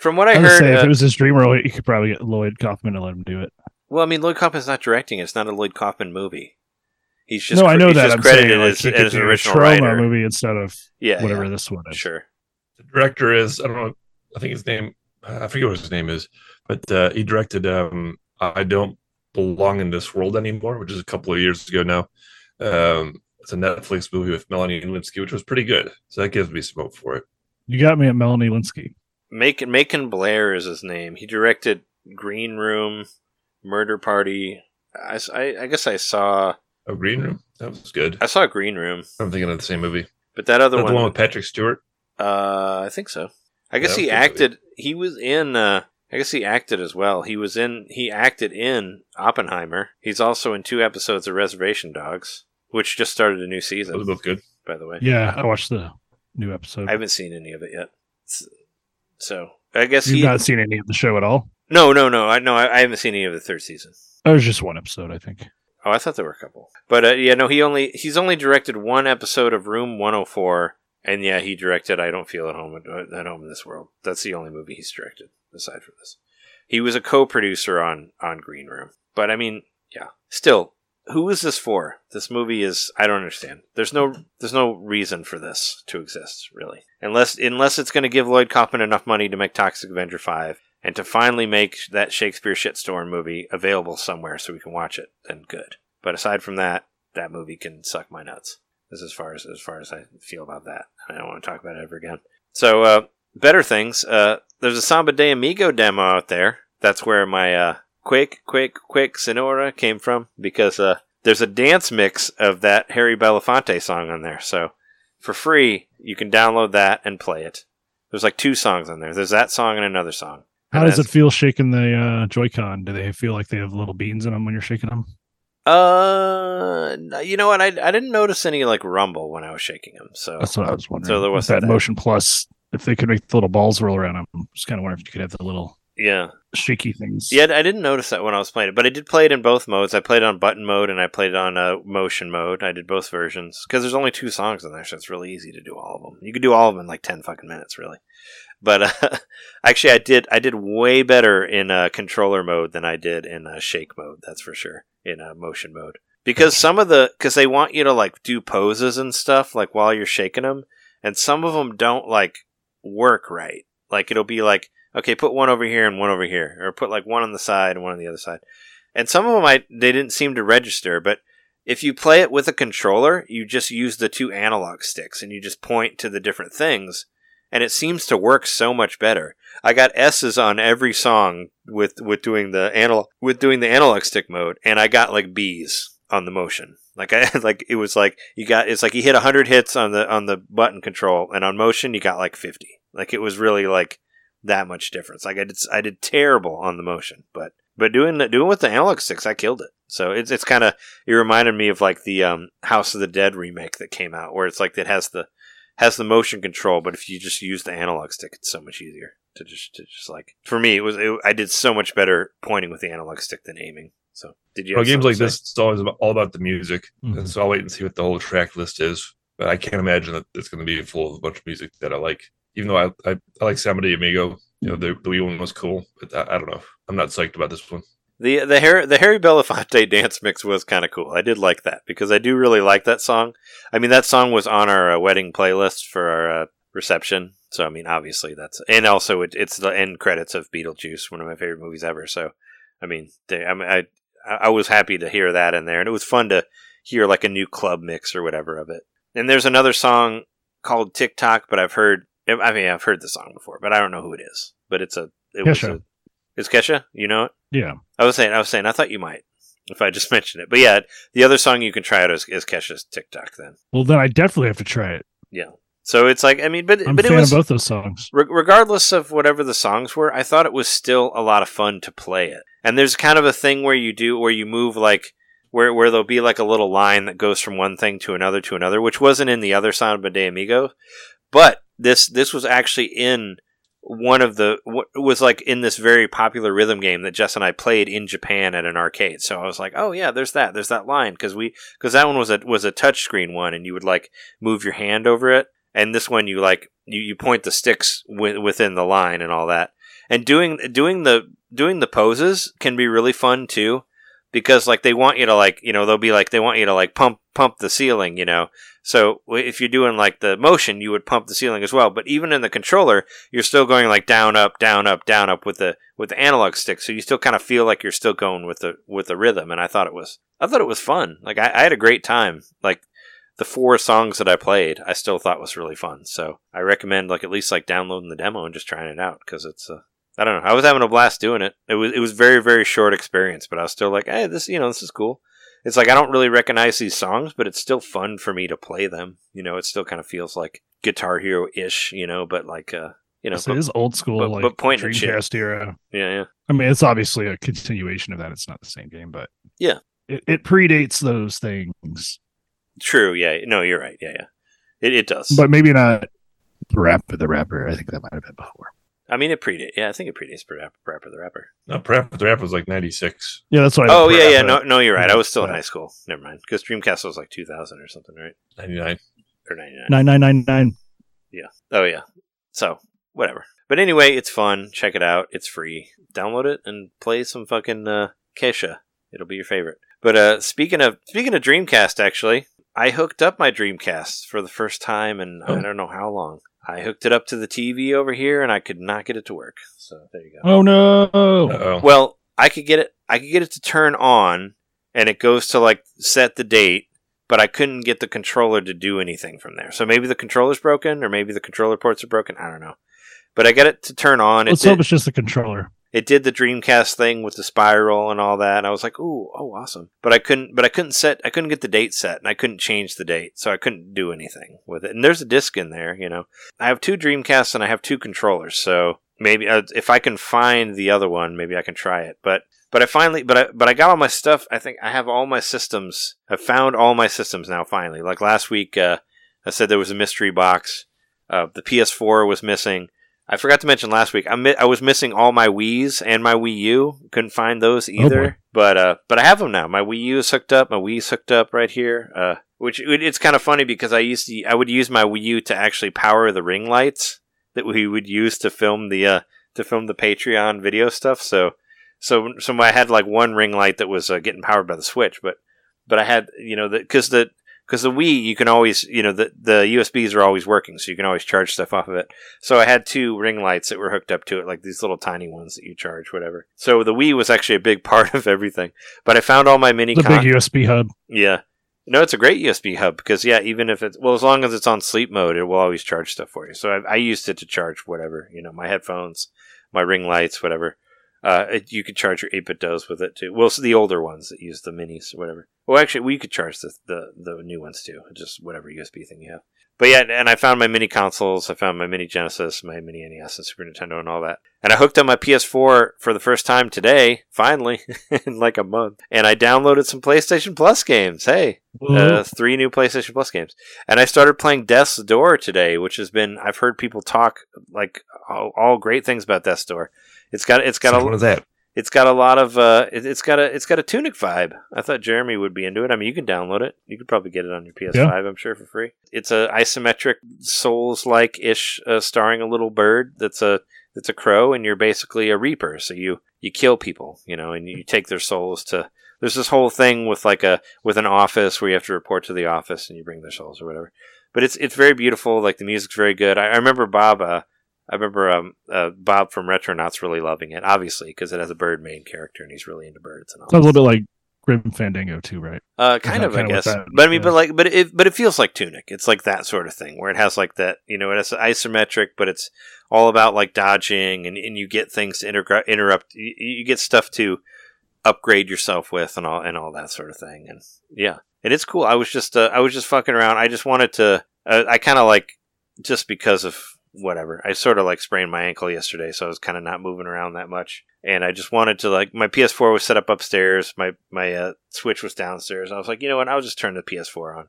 From what I I'm just heard, if uh, it was his dream role, you could probably get Lloyd Kaufman to let him do it. Well, I mean, Lloyd Kaufman's not directing it. It's not a Lloyd Kaufman movie. He's just no, I know he's that. just I'm credited saying, like, as, he as an a original Troma writer. movie instead of Yeah, whatever yeah, this one is. sure. The director is I don't know. I think his name. I forget what his name is, but uh, he directed um, "I Don't Belong in This World Anymore," which is a couple of years ago now. Um, it's a Netflix movie with Melanie Lynskey, which was pretty good. So that gives me some hope for it. You got me at Melanie Lynskey. Macon Macon Blair is his name. He directed Green Room, Murder Party. I I guess I saw Oh, Green Room, that was good. I saw Green Room, I'm thinking of the same movie. but that other that one, the one with Patrick Stewart. uh, I think so. I guess Yeah, he I think acted. He was in. Uh, I guess he acted as well. He was in. He acted in Oppenheimer. He's also in two episodes of Reservation Dogs, which just started a new Those are season. both good. By the way, Yeah, I watched the new episode. I haven't seen any of it yet. So I guess You've he. not seen any of the show at all. no, no, no. I no. I, I haven't seen any of the third season. There was just one episode, I think. Oh, I thought there were a couple. But uh, yeah, no. He only he's only directed one episode of Room 104, and yeah, he directed I Don't Feel at Home at, at Home in This World. That's the only movie he's directed aside from this. He was a co-producer on on Green Room. But I mean, yeah. Still, who is this for? This movie is I don't understand. There's no there's no reason for this to exist, really. Unless unless it's going to give Lloyd Kaufman enough money to make Toxic Avenger 5 and to finally make that Shakespeare shitstorm movie available somewhere so we can watch it, then good. But aside from that, that movie can suck my nuts. As far as as far as I feel about that. I don't want to talk about it ever again. So, uh, better things. Uh, there's a Samba de Amigo demo out there. That's where my uh, quick, quick, quick Sonora came from because uh, there's a dance mix of that Harry Belafonte song on there. So, for free, you can download that and play it. There's like two songs on there. There's that song and another song. How And does it feel shaking the uh, Joy-Con? Do they feel like they have little beans in them when you're shaking them? Uh, you know what? I, I didn't notice any like rumble when I was shaking them. So That's what I was wondering. So there wasn't that that. Motion Plus. If they could make the little balls roll around, I'm just kind of wondering if you could have the little yeah, shaky things. yeah. I didn't notice that when I was playing it, but I did play it in both modes. I played it on button mode and I played it on uh, motion mode. I did both versions because there's only two songs in there, so it's really easy to do all of them. You could do all of them in like ten fucking minutes, really. But uh, actually, I did I did way better in uh, controller mode than I did in uh, shake mode. That's for sure. In uh, motion mode, because some of the because they want you to like do poses and stuff like while you're shaking them, and some of them don't like work right. Like it'll be like okay, put one over here and one over here, or put like one on the side and one on the other side. and some of them I they didn't seem to register. But if you play it with a controller, you just use the two analog sticks and you just point to the different things, and it seems to work so much better. I got S's on every song with with doing the analog with doing the analog stick mode, and I got like B's on the motion. Like I like it was like you got it's like you hit hundred hits on the on the button control, and on motion you got like fifty. Like it was really like that much difference. Like I did I did terrible on the motion, but but doing doing with the analog sticks, I killed it. So it's it's kind of it reminded me of like the um, House of the Dead remake that came out, where it's like it has the has the motion control, but if you just use the analog stick, it's so much easier to just to just like for me it was it, I did so much better pointing with the analog stick than aiming. So did you? Well, games like this, it's always about, all about the music, Mhm. and so I'll wait and see what the whole track list is. But I can't imagine that it's going to be full of a bunch of music that I like. Even though I I, I like Samba de Amigo, you know, the the Wii one was cool, but I, I don't know. I'm not psyched about this one. The the Harry the Harry Belafonte dance mix was kind of cool. I did like that because I do really like that song. I mean, that song was on our uh, wedding playlist for our uh, reception. So I mean, obviously that's and also it, it's the end credits of Beetlejuice, one of my favorite movies ever. So I mean, they, I mean, I I was happy to hear that in there, and it was fun to hear like a new club mix or whatever of it. And there's another song called TikTok, but I've heard I mean I've heard the song before, but I don't know who it is. But it's a it was Kesha. a, it's Kesha. You know it. Yeah. I was saying, I was saying, I thought you might if I just mentioned it. But yeah, the other song you can try out is, is Kesha's TikTok. Then, Well, then I definitely have to try it. yeah. So it's like, I mean, but I'm but it was both those songs. re- regardless of whatever the songs were. I thought it was still a lot of fun to play it. And there's kind of a thing where you do where you move like where where there'll be like a little line that goes from one thing to another to another, which wasn't in the other Samba de Amigo, but this this was actually in one of the was like in this very popular rhythm game that Jess and I played in Japan at an arcade. So I was like, oh yeah, there's that, there's that line because we because that one was a was a touchscreen one, and you would like move your hand over it, and this one you like you, you point the sticks wi- within the line and all that, and doing doing the doing the poses can be really fun too because like they want you to like you know they'll be like they want you to like pump pump the ceiling you know. So if you're doing like the motion you would pump the ceiling as well but even in the controller you're still going like down up down up down up with the with the analog stick so you still kind of feel like you're still going with the with the rhythm and i thought it was i thought it was fun. Like i, I had a great time like the four songs that i played i still thought was really fun so i recommend like at least like downloading the demo and just trying it out because it's uh, I don't know. I was having a blast doing it. It was it was very very short experience, but I was still like, hey, this you know this is cool. It's like I don't really recognize these songs, but it's still fun for me to play them. You know, it still kind of feels like Guitar Hero ish, you know, but like uh, you know, So but- it is old school, but- like but point. Dreamcast era. yeah, yeah. I mean, it's obviously a continuation of that. It's not the same game, but Yeah. it, it predates those things, True. Yeah. No, you're right. Yeah, yeah. It it does. but maybe not the rapper. The rapper, I think that might have been before. I mean, it predates. Yeah, I think it predates Rapper, Rapper the Rapper. No, PaRappa the Rapper was like '96. Yeah, that's what. I Oh yeah, yeah. No, no, you're right. I was still in high school. Never mind. Because Dreamcast was like 2000 or something, right? 99. Or 99. nine nine nine nine. Yeah. Oh yeah. So whatever. But anyway, it's fun. Check it out. It's free. Download it and play some fucking uh, Kesha. It'll be your favorite. But uh, speaking of speaking of Dreamcast, actually, I hooked up my Dreamcast for the first time in Oh. I don't know how long. I hooked it up to the TV over here, and I could not get it to work. So there you go. Oh no! Uh-oh. Well, I could get it. I could get it to turn on, and it goes to like set the date, but I couldn't get the controller to do anything from there. So maybe the controller's broken, or maybe the controller ports are broken. I don't know. But I got it to turn on. It Let's hope did, it's just the controller. It did the Dreamcast thing with the spiral and all that. And I was like, "Ooh, oh, awesome!" But I couldn't. But I couldn't set. I couldn't get the date set, and I couldn't change the date, so I couldn't do anything with it. And there's a disc in there, you know. I have two Dreamcasts and I have two controllers, so maybe uh, if I can find the other one, maybe I can try it. But but I finally but I but I got all my stuff. I think I have all my systems. I found all my systems now finally. Like last week, uh, I said there was a mystery box. Uh, the PS4 was missing. I forgot to mention last week. I mi- I was missing all my Wii's and my Wii U. Couldn't find those either. boy. but uh, but I have them now. My Wii U is hooked up. My Wii's hooked up right here. Uh, which it- it's kind of funny because I used to I would use my Wii U to actually power the ring lights that we would use to film the uh, to film the Patreon video stuff. So so so I had like one ring light that was uh, getting powered by the Switch, but but I had you know because the because the Wii you can always you know the the USBs are always working, so you can always charge stuff off of it. So I had two ring lights that were hooked up to it, like these little tiny ones that you charge, whatever. So the Wii was actually a big part of everything. But I found all my mini The con- big USB hub. yeah. No, it's a great USB hub because yeah, even if it's well, as long as it's on sleep mode, it will always charge stuff for you. So I, I used it to charge whatever you know, my headphones, my ring lights, whatever. Uh, it, you could charge your 8BitDos with it too. Well, it's the older ones that use the minis or whatever. Well, actually, we could charge the, the the new ones too, just whatever USB thing you have. But yeah, and I found my mini consoles. I found my mini Genesis, my mini NES, and Super Nintendo, and all that. And I hooked up my PS4 for the first time today, finally, in like a month. And I downloaded some PlayStation Plus games. Hey, uh, three new PlayStation Plus games, and I started playing Death's Door today, which has been I've heard people talk like all, all great things about Death's Door. It's got it's got So a what is that? It's got a lot of uh, it, it's got a it's got a Tunic vibe. I thought Jeremy would be into it. I mean, you can download it. You could probably get it on your PS5. Yeah. I'm sure for free. It's a isometric Souls like ish, uh, starring a little bird that's a that's a crow, and you're basically a reaper. So you you kill people, you know, and you take their souls to. There's this whole thing with like a with an office where you have to report to the office and you bring their souls or whatever. But it's it's very beautiful. Like the music's very good. I, I remember Bob. Uh, I remember um, uh, Bob from Retronauts really loving it, obviously, because it has a bird main character and he's really into birds and all. Sounds a little bit like Grim Fandango too, right? uh, kind of, I kinda what guess. that- but I mean, yeah. but like, but it, but it feels like Tunic. It's like that sort of thing where it has like that, you know, it has isometric, but it's all about like dodging and, and you get things to inter- interrupt. You, you get stuff to upgrade yourself with and all and all that sort of thing. And yeah, and it's cool. I was just uh, I was just fucking around. I just wanted to. Uh, I kind of like just because of whatever. I sort of like sprained my ankle yesterday, so I was kind of not moving around that much. And I just wanted to like my PS4 was set up upstairs, my my uh, Switch was downstairs. I was like, you know what? I'll just turn the PS4 on,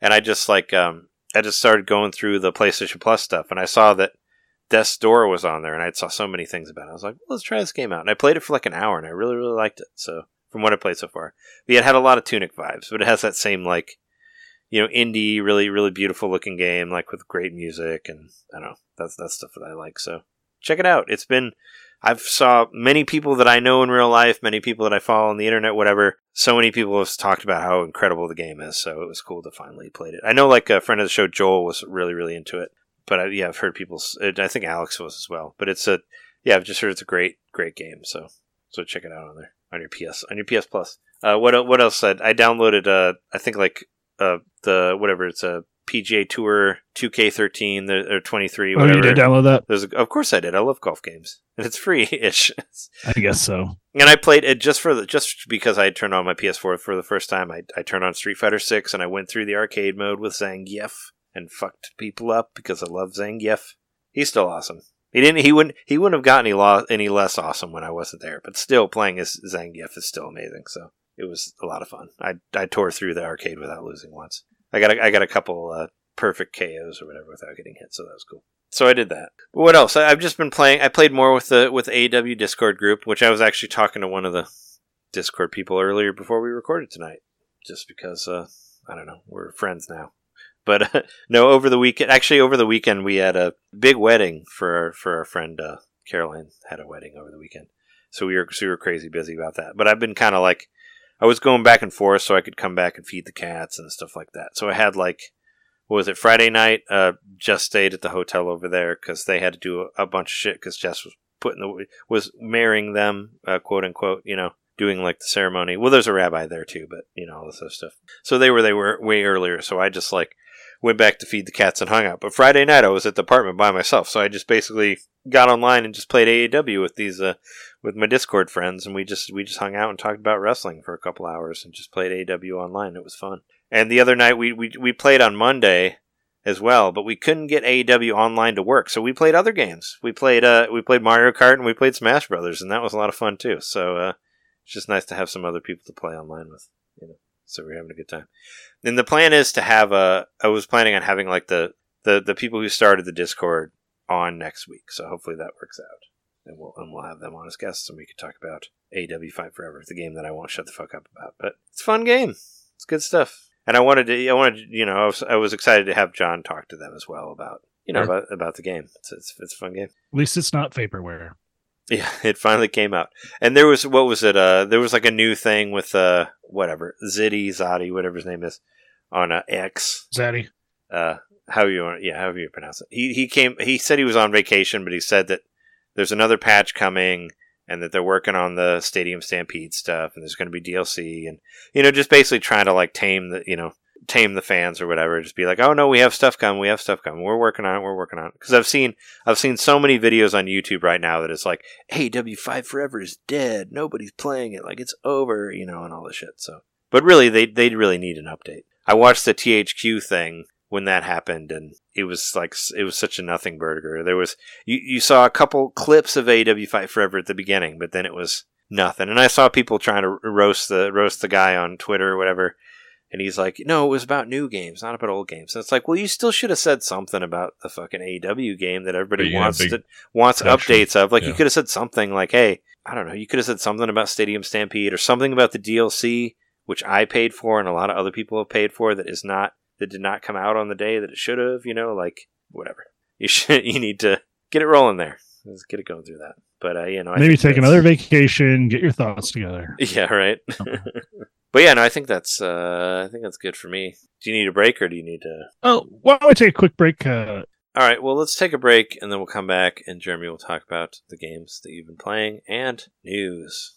and I just like um I just started going through the PlayStation Plus stuff, and I saw that Death's Door was on there, and I saw so many things about it. I was like, well, let's try this game out, and I played it for like an hour, and I really really liked it. So from what I played so far, but yeah, it had a lot of Tunic vibes, but it has that same like you know indie, really really beautiful looking game, like with great music, and I don't know that's that's stuff that I like. So check it out. It's been I've saw many people that I know in real life, many people that I follow on the internet, whatever. So many people have talked about how incredible the game is. So it was cool to finally play it. I know, like a friend of the show, Joel, was really, really into it. But I, yeah, I've heard people. I think Alex was as well. But it's a yeah, I've just heard it's a great, great game. So so check it out on there on your PS on your PS Plus. Uh, what what else? I, I downloaded. Uh, I think like uh the whatever it's a PGA Tour 2K13 the, or 23 Oh, you did download that? There's a, of course I did. I love golf games, and it's free-ish. I guess so. and I played it just for the just because I turned on my PS4 for the first time. I I turned on Street Fighter Six, and I went through the arcade mode with Zangief and fucked people up because I love Zangief. He's still awesome. He didn't. He wouldn't. He wouldn't have gotten any lo- any less awesome when I wasn't there. But still, playing as Zangief is still amazing. So it was a lot of fun. I I tore through the arcade without losing once. I got a, I got a couple uh, perfect KOs or whatever without getting hit. So that was cool. So I did that. But what else? I, I've just been playing. I played more with the with AEW Discord group, which I was actually talking to one of the Discord people earlier before we recorded tonight, just because uh, I don't know we're friends now. But no, over the weekend, actually over the weekend, we had a big wedding for our, for our friend uh, Caroline had a wedding over the weekend, so we were so we were crazy busy about that. But I've been kind of like I was going back and forth so I could come back and feed the cats and stuff like that. So I had like what was it Friday night? Uh, just stayed at the hotel over there because they had to do a, a bunch of shit because Jess was putting the was marrying them, uh, quote unquote. You know, doing like the ceremony. Well, there's a rabbi there too, but you know all this other stuff. So they were they were way earlier. So I just like went back to feed the cats and hung out. But Friday night I was at the apartment by myself, so I just basically got online and just played AEW with these uh with my Discord friends, and we just we just hung out and talked about wrestling for a couple hours and just played AEW online. It was fun. And the other night we we we played on Monday as well, but we couldn't get AEW online to work, so we played other games. We played uh we played Mario Kart and we played Smash Brothers, and that was a lot of fun too. So uh, it's just nice to have some other people to play online with, you know. So we're having a good time. And the plan is to have a. I was planning on having like the the the people who started the Discord on next week, so hopefully that works out, and we'll and we'll have them on as guests, and we can talk about AEW Fight Forever, the game that I won't shut the fuck up about. But it's a fun game. It's good stuff. And I wanted to, I wanted, to, you know, I was, I was excited to have John talk to them as well about, you know, Sure. about, about the game. It's, it's, it's a fun game. At least it's not vaporware. Yeah, it finally came out. And there was, what was it? Uh, there was like a new thing with, uh, whatever, Ziddy, Zadi, whatever his name is, on uh, X. Zaddy. Uh, how you want? Yeah, however you pronounce it. He he came. He said he was on vacation, but he said that there's another patch coming and that they're working on the Stadium Stampede stuff, and there's going to be DLC, and you know, just basically trying to like tame the you know tame the fans or whatever. Just be like, oh no, we have stuff coming, we have stuff coming, we're working on it, we're working on it. Because I've seen I've seen so many videos on YouTube right now that it's like, AW5 Forever is dead, nobody's playing it, like it's over, you know, and all this shit. So, but really, they they really need an update. I watched the THQ thing when that happened, and it was like it was such a nothing burger. There was you you saw a couple clips of AEW Fight Forever at the beginning, but then it was nothing. And I saw people trying to roast the roast the guy on Twitter or whatever, and he's like, "No, it was about new games, not about old games." And it's like, well, you still should have said something about the fucking AEW game that everybody yeah, wants to, wants production. updates of. Like, you could have said something like, "Hey, I don't know," you could have said something about Stadium Stampede or something about the DLC, which I paid for and a lot of other people have paid for that is not that did not come out on the day that it should have. You know, like whatever. You should you need to get it rolling there. Let's get it going through that. But uh, you know, I Maybe think take another vacation, get your thoughts together. Yeah, right. but yeah, no, I think that's uh, I think that's good for me. Do you need a break or do you need to? Oh, why don't we take a quick break? Uh, All right, well, let's take a break and then we'll come back and Jeremy will talk about the games that you've been playing and news.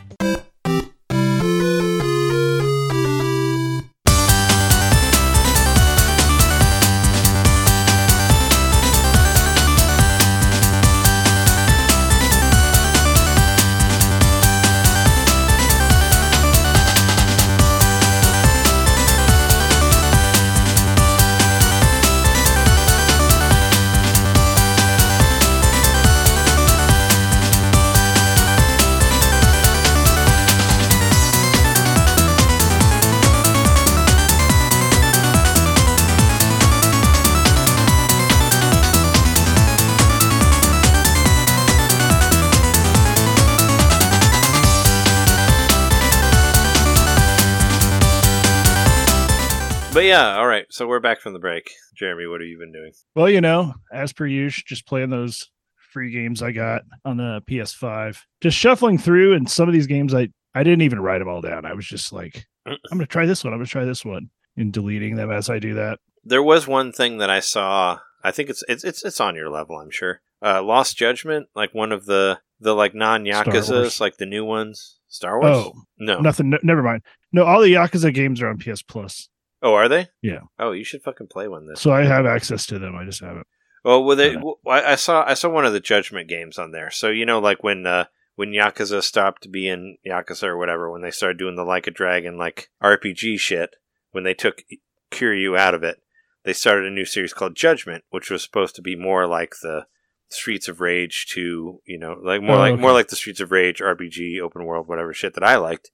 But yeah, all right. So we're back from the break. Jeremy, what have you been doing? Well, you know, as per usual, just playing those free games I got on the PS5. Just shuffling through, and some of these games I I didn't even write them all down. I was just like, I'm gonna try this one. I'm gonna try this one, and deleting them as I do that. There was one thing that I saw. I think it's it's it's, it's on your level. I'm sure. Uh, Lost Judgment, like one of the the like non Yakuza's, like the new ones. Star Wars. Oh, no. nothing. No, never mind. No, all the Yakuza games are on PS Plus, Oh, are they? Yeah. Oh, you should fucking play one this. so I have access to them. I just haven't. Well, with it, But, w- I I saw I saw one of the Judgment games on there. So you know, like when uh, when Yakuza stopped being Yakuza or whatever, when they started doing the Like a Dragon like RPG shit, when they took Kiryu out of it, they started a new series called Judgment, which was supposed to be more like the Streets of Rage to you know, like more Oh, like okay. more like the Streets of Rage RPG open world whatever shit that I liked,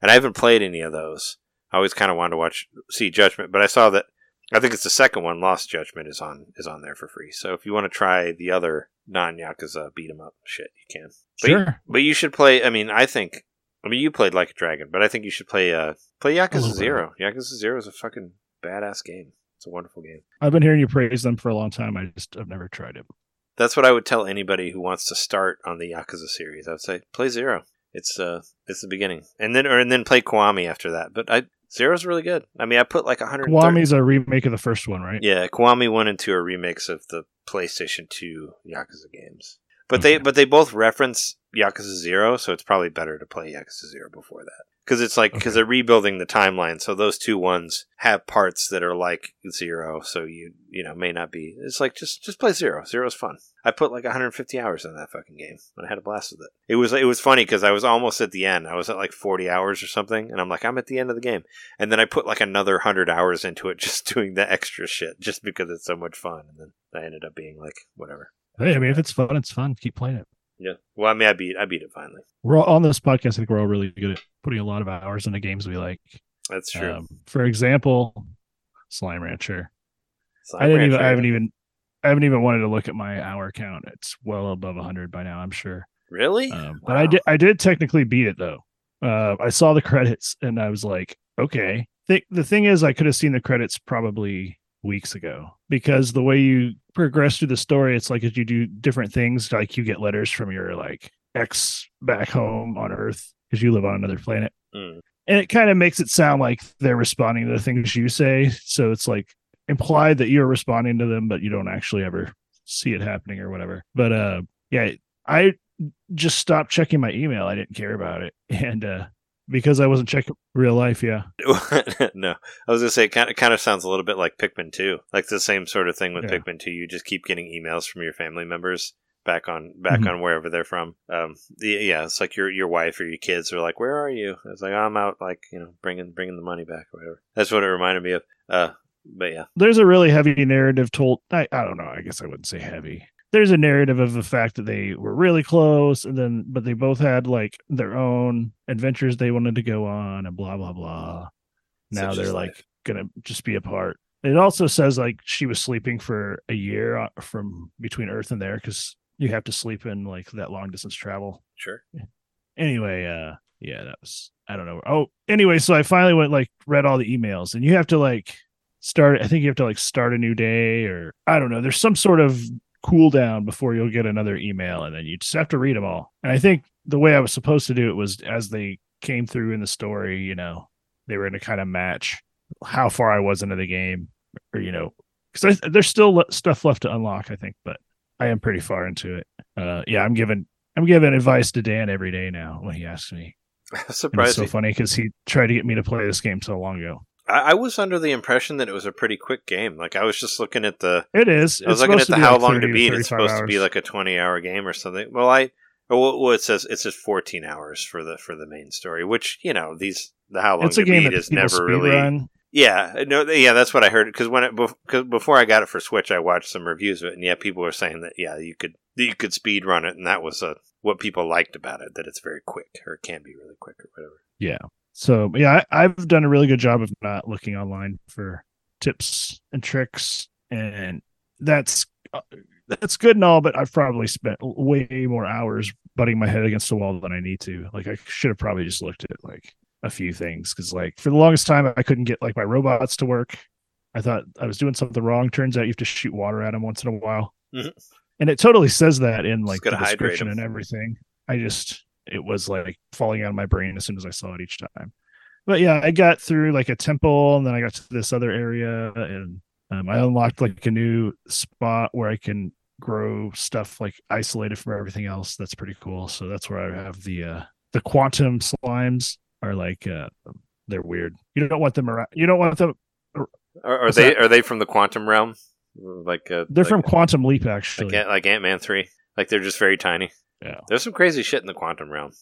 and I haven't played any of those. I always kind of wanted to watch see Judgment, but I saw that I think it's the second one. Lost Judgment is on is on there for free. So if you want to try the other non Yakuza beat 'em up shit, you can. But You, Sure. but you should play. I mean, I think. I mean, you played like a dragon, but I think you should play uh play Yakuza bit. Zero. Yakuza Zero is a fucking badass game. It's a wonderful game. I've been hearing you praise them for a long time. I just I've never tried it. That's what I would tell anybody who wants to start on the Yakuza series. I would say play Zero. It's uh it's the beginning, and then or and then play Kiwami after that. But I Zero's really good. I mean, I put like a hundred. Kiwami's a remake of the first one, right? Yeah, Kiwami one and two are remakes of the PlayStation Two Yakuza games, but they but they both reference Yakuza Zero, so it's probably better to play Yakuza Zero before that because it's like because Okay. they're rebuilding the timeline, so those two ones have parts that are like Zero, so you you know may not be. It's like just just play Zero. Zero's fun. I put like 150 hours in that fucking game, and I had a blast with it. It was it was funny because I was almost at the end. I was at like 40 hours or something, and I'm like I'm at the end of the game, and then I put like another hundred hours into it just doing the extra shit, just because it's so much fun. And then I ended up being like, whatever. Hey, I mean, if it's fun, it's fun. Keep playing it. Yeah. Well, I mean, I beat I beat it finally. We're all, on this podcast. I think we're all really good at putting a lot of hours into games we like. That's true. Um, for example, Slime Rancher. Slime I didn't even. I haven't even. I haven't even wanted to look at my hour count. It's well above hundred by now. I'm sure. really. Um, But I did. I did technically beat it though. Uh, I saw the credits and I was like, okay. Th- the thing is, I could have seen the credits probably weeks ago because the way you progress through the story, it's like as you do different things, like you get letters from your like ex back home on Earth because you live on another planet. Mm. And it kind of makes it sound like they're responding to the things you say. So it's like implied that you're responding to them, but you don't actually ever see it happening or whatever. But uh yeah, I just stopped checking my email. I didn't care about it. And uh because I wasn't checking real life, yeah. no, I was gonna say it kind of kind of sounds a little bit like Pikmin two, like the same sort of thing with Yeah. Pikmin two. You just keep getting emails from your family members back on back Mhm. on wherever they're from. Um, the, yeah, it's like your your wife or your kids are like, "Where are you?" It's like I'm out, like you know, bringing bringing the money back or whatever. That's what it reminded me of. Uh, but yeah, There's a really heavy narrative told I, I don't know, I guess I wouldn't say heavy. There's a narrative of the fact that they were really close and then but they both had like their own adventures they wanted to go on and blah blah blah. Now Such they're like life. gonna just be apart. It also says like she was sleeping for a year uh, from between Earth and there because you have to sleep in like that long distance travel. sure. Anyway, uh, yeah, that was I don't know. Oh, anyway, so I finally went like read all the emails, and you have to like start. I think you have to like start a new day, or I don't know. There's some sort of cooldown before you'll get another email, and then you just have to read them all. And I think the way I was supposed to do it was as they came through in the story. You know, they were going to kind of match how far I was into the game, or you know, because there's still stuff left to unlock. I think, but I am pretty far into it. Uh, yeah, I'm giving I'm giving advice to Dan every day now when he asks me. It's Surprised so funny because he tried to get me to play this game so long ago. I, I was under the impression that it was a pretty quick game. Like I was just looking at the It is. I was It's looking at the how like long 30 to beat. It's 35 supposed to be like a twenty-hour game or something. Well, I well, well, it says it says fourteen hours for the for the main story, which you know these the how long it's to a game beat that is people never speed really. run. Yeah, no, yeah, that's what I heard. Because when it bef- cause before I got it for Switch, I watched some reviews of it, and yeah, people were saying that yeah, you could you could speed run it, and that was uh, what people liked about it that it's very quick or it can be really quick or whatever. Yeah. So yeah, I, I've done a really good job of not looking online for tips and tricks, and that's uh, that's good and all. But I've probably spent way more hours butting my head against the wall than I need to. Like I should have probably just looked at like a few things because like for the longest time I couldn't get like my robots to work. I thought I was doing something wrong. Turns out you have to shoot water at them once in a while, Mhm. and it totally says that in like the description and everything. I just it was like falling out of my brain as soon as I saw it each time. But yeah, I got through like a temple, and then I got to this other area, and um, I unlocked like a new spot where I can grow stuff like isolated from everything else. That's pretty cool. So that's where I have the uh the quantum slimes are like uh they're weird. You don't want them around. You don't want them. Are, are they that? are they from the quantum realm? like uh, They're like, from Quantum Leap, actually. like, like Ant Man three. Like they're just very tiny. Yeah. There's some crazy shit in the quantum realm.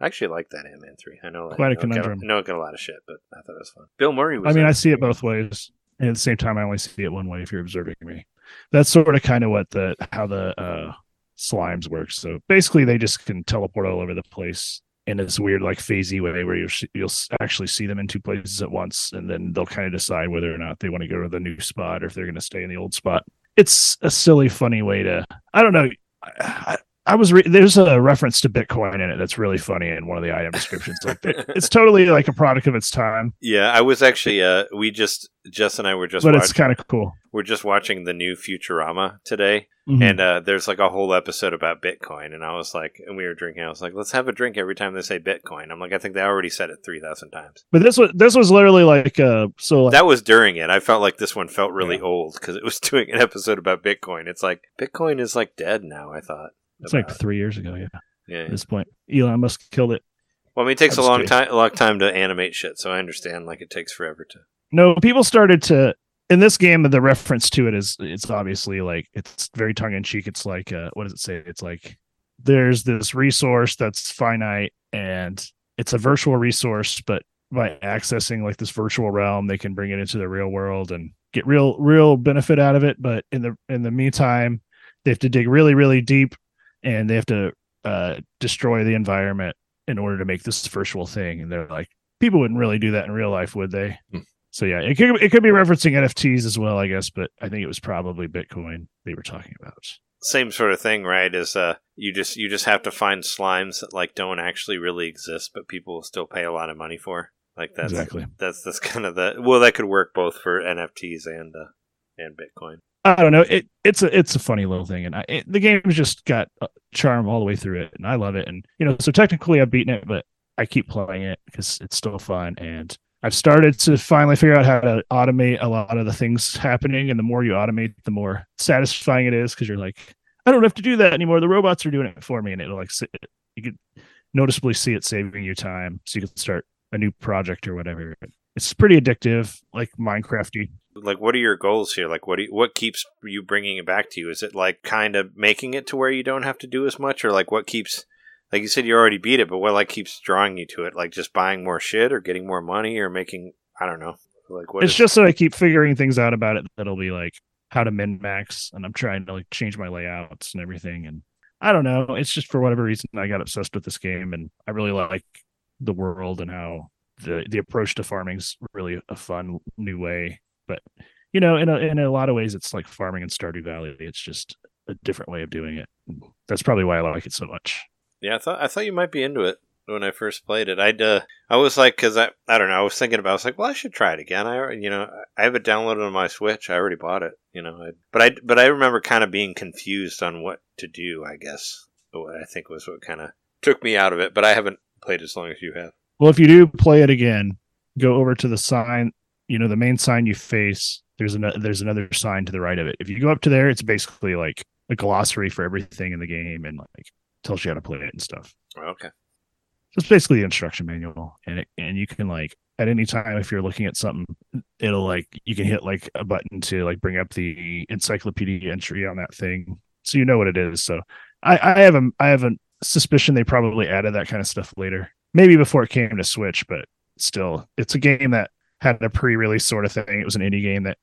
I actually like that Ant Man three. I know Quite a I know got- conundrum. I know it got a lot of shit, but I thought it was fun. Bill Murray was. I mean, I see it both ways, and at the same time, I only see it one way. If you're observing me, that's sort of kind of what the how the uh, slimes work. So basically, they just can teleport all over the place in this weird, like phasey way, where you'll you'll actually see them in two places at once, and then they'll kind of decide whether or not they want to go to the new spot or if they're going to stay in the old spot. It's a silly, funny way to. I don't know. I, I, was re- there's a reference to Bitcoin in it that's really funny in one of the item descriptions. Like it- it's totally like a product of its time, Yeah, I was actually. Uh, we just Jess and I were just. but watch- it's kind of cool. we're just watching the new Futurama today, Mhm. and uh, there's like a whole episode about Bitcoin, and I was like, and we were drinking. I was like, let's have a drink every time they say Bitcoin. I'm like, I think they already said it three thousand times. But this was this was literally like uh so like, That was during it. I felt like this one felt really Yeah. old because it was doing an episode about Bitcoin. It's like Bitcoin is like dead now. I thought it's like three years ago. Yeah, yeah. at this point, Elon Musk killed it. Well, I mean, it takes a I'm just long kidding. time, a long time to animate shit. So I understand. Like, it takes forever to. No, people started to in this game. The reference to it is it's obviously like it's very tongue in cheek. It's like uh, what does it say? It's like there's this resource that's finite and it's a virtual resource, but by accessing like this virtual realm, they can bring it into the real world and get real real benefit out of it. But in the in the meantime, they have to dig really really deep and they have to uh, destroy the environment in order to make this virtual thing. And they're like, people wouldn't really do that in real life, would they? Hmm. So yeah, it could it could be referencing NFTs as well, I guess, but I think it was probably Bitcoin they were talking about. Same sort of thing, right? Is uh, you just you just have to find slimes that like don't actually really exist, but people will still pay a lot of money for. Like that's Exactly. that's that's kind of the well, that could work both for NFTs and uh, and Bitcoin. I don't know. It it's a it's a funny little thing, and I, it, the game's just got uh, charm all the way through it, and I love it. And you know, so technically I've beaten it, but I keep playing it because it's still fun. And I've started to finally figure out how to automate a lot of the things happening. And the more you automate, the more satisfying it is because you're like, I don't have to do that anymore. The robots are doing it for me, and it'll like you could noticeably see it saving you time, so you can start a new project or whatever. It's pretty addictive, like Minecrafty. Like, what are your goals here? Like, what do you, what keeps you bringing it back to you? Is it like kind of making it to where you don't have to do as much, or like what keeps? Like you said, you already beat it, but what like keeps drawing you to it? Like just buying more shit, or getting more money, or making I don't know. Like what? it's is- just that I keep figuring things out about it that'll be like how to min max, and I'm trying to like change my layouts and everything. And I don't know, it's just for whatever reason I got obsessed with this game, and I really like the world and how the the approach to farming's really a fun new way. But you know, in a in a lot of ways, it's like farming in Stardew Valley. It's just a different way of doing it. That's probably why I like it so much. Yeah, I thought I thought you might be into it when I first played it. I'd uh, I was like, because I I don't know, I was thinking about, I was like, well, I should try it again. I you know I have it downloaded on my Switch. I already bought it. You know, I, but I but I remember kind of being confused on what to do. I guess what I think was what kind of took me out of it. But I haven't played as long as you have. Well, if you do play it again, go over to the sign. You know, the main sign you face. There's another. There's another sign to the right of it. If you go up to there, it's basically like a glossary for everything in the game and like tells you how to play it and stuff. Okay. So it's basically the instruction manual, and it, and you can like at any time if you're looking at something, it'll like you can hit like a button to like bring up the encyclopedia entry on that thing, so you know what it is. So I, I have a I have a suspicion they probably added that kind of stuff later, maybe before it came to Switch, but still, it's a game that had a pre-release sort of thing. It was an indie game that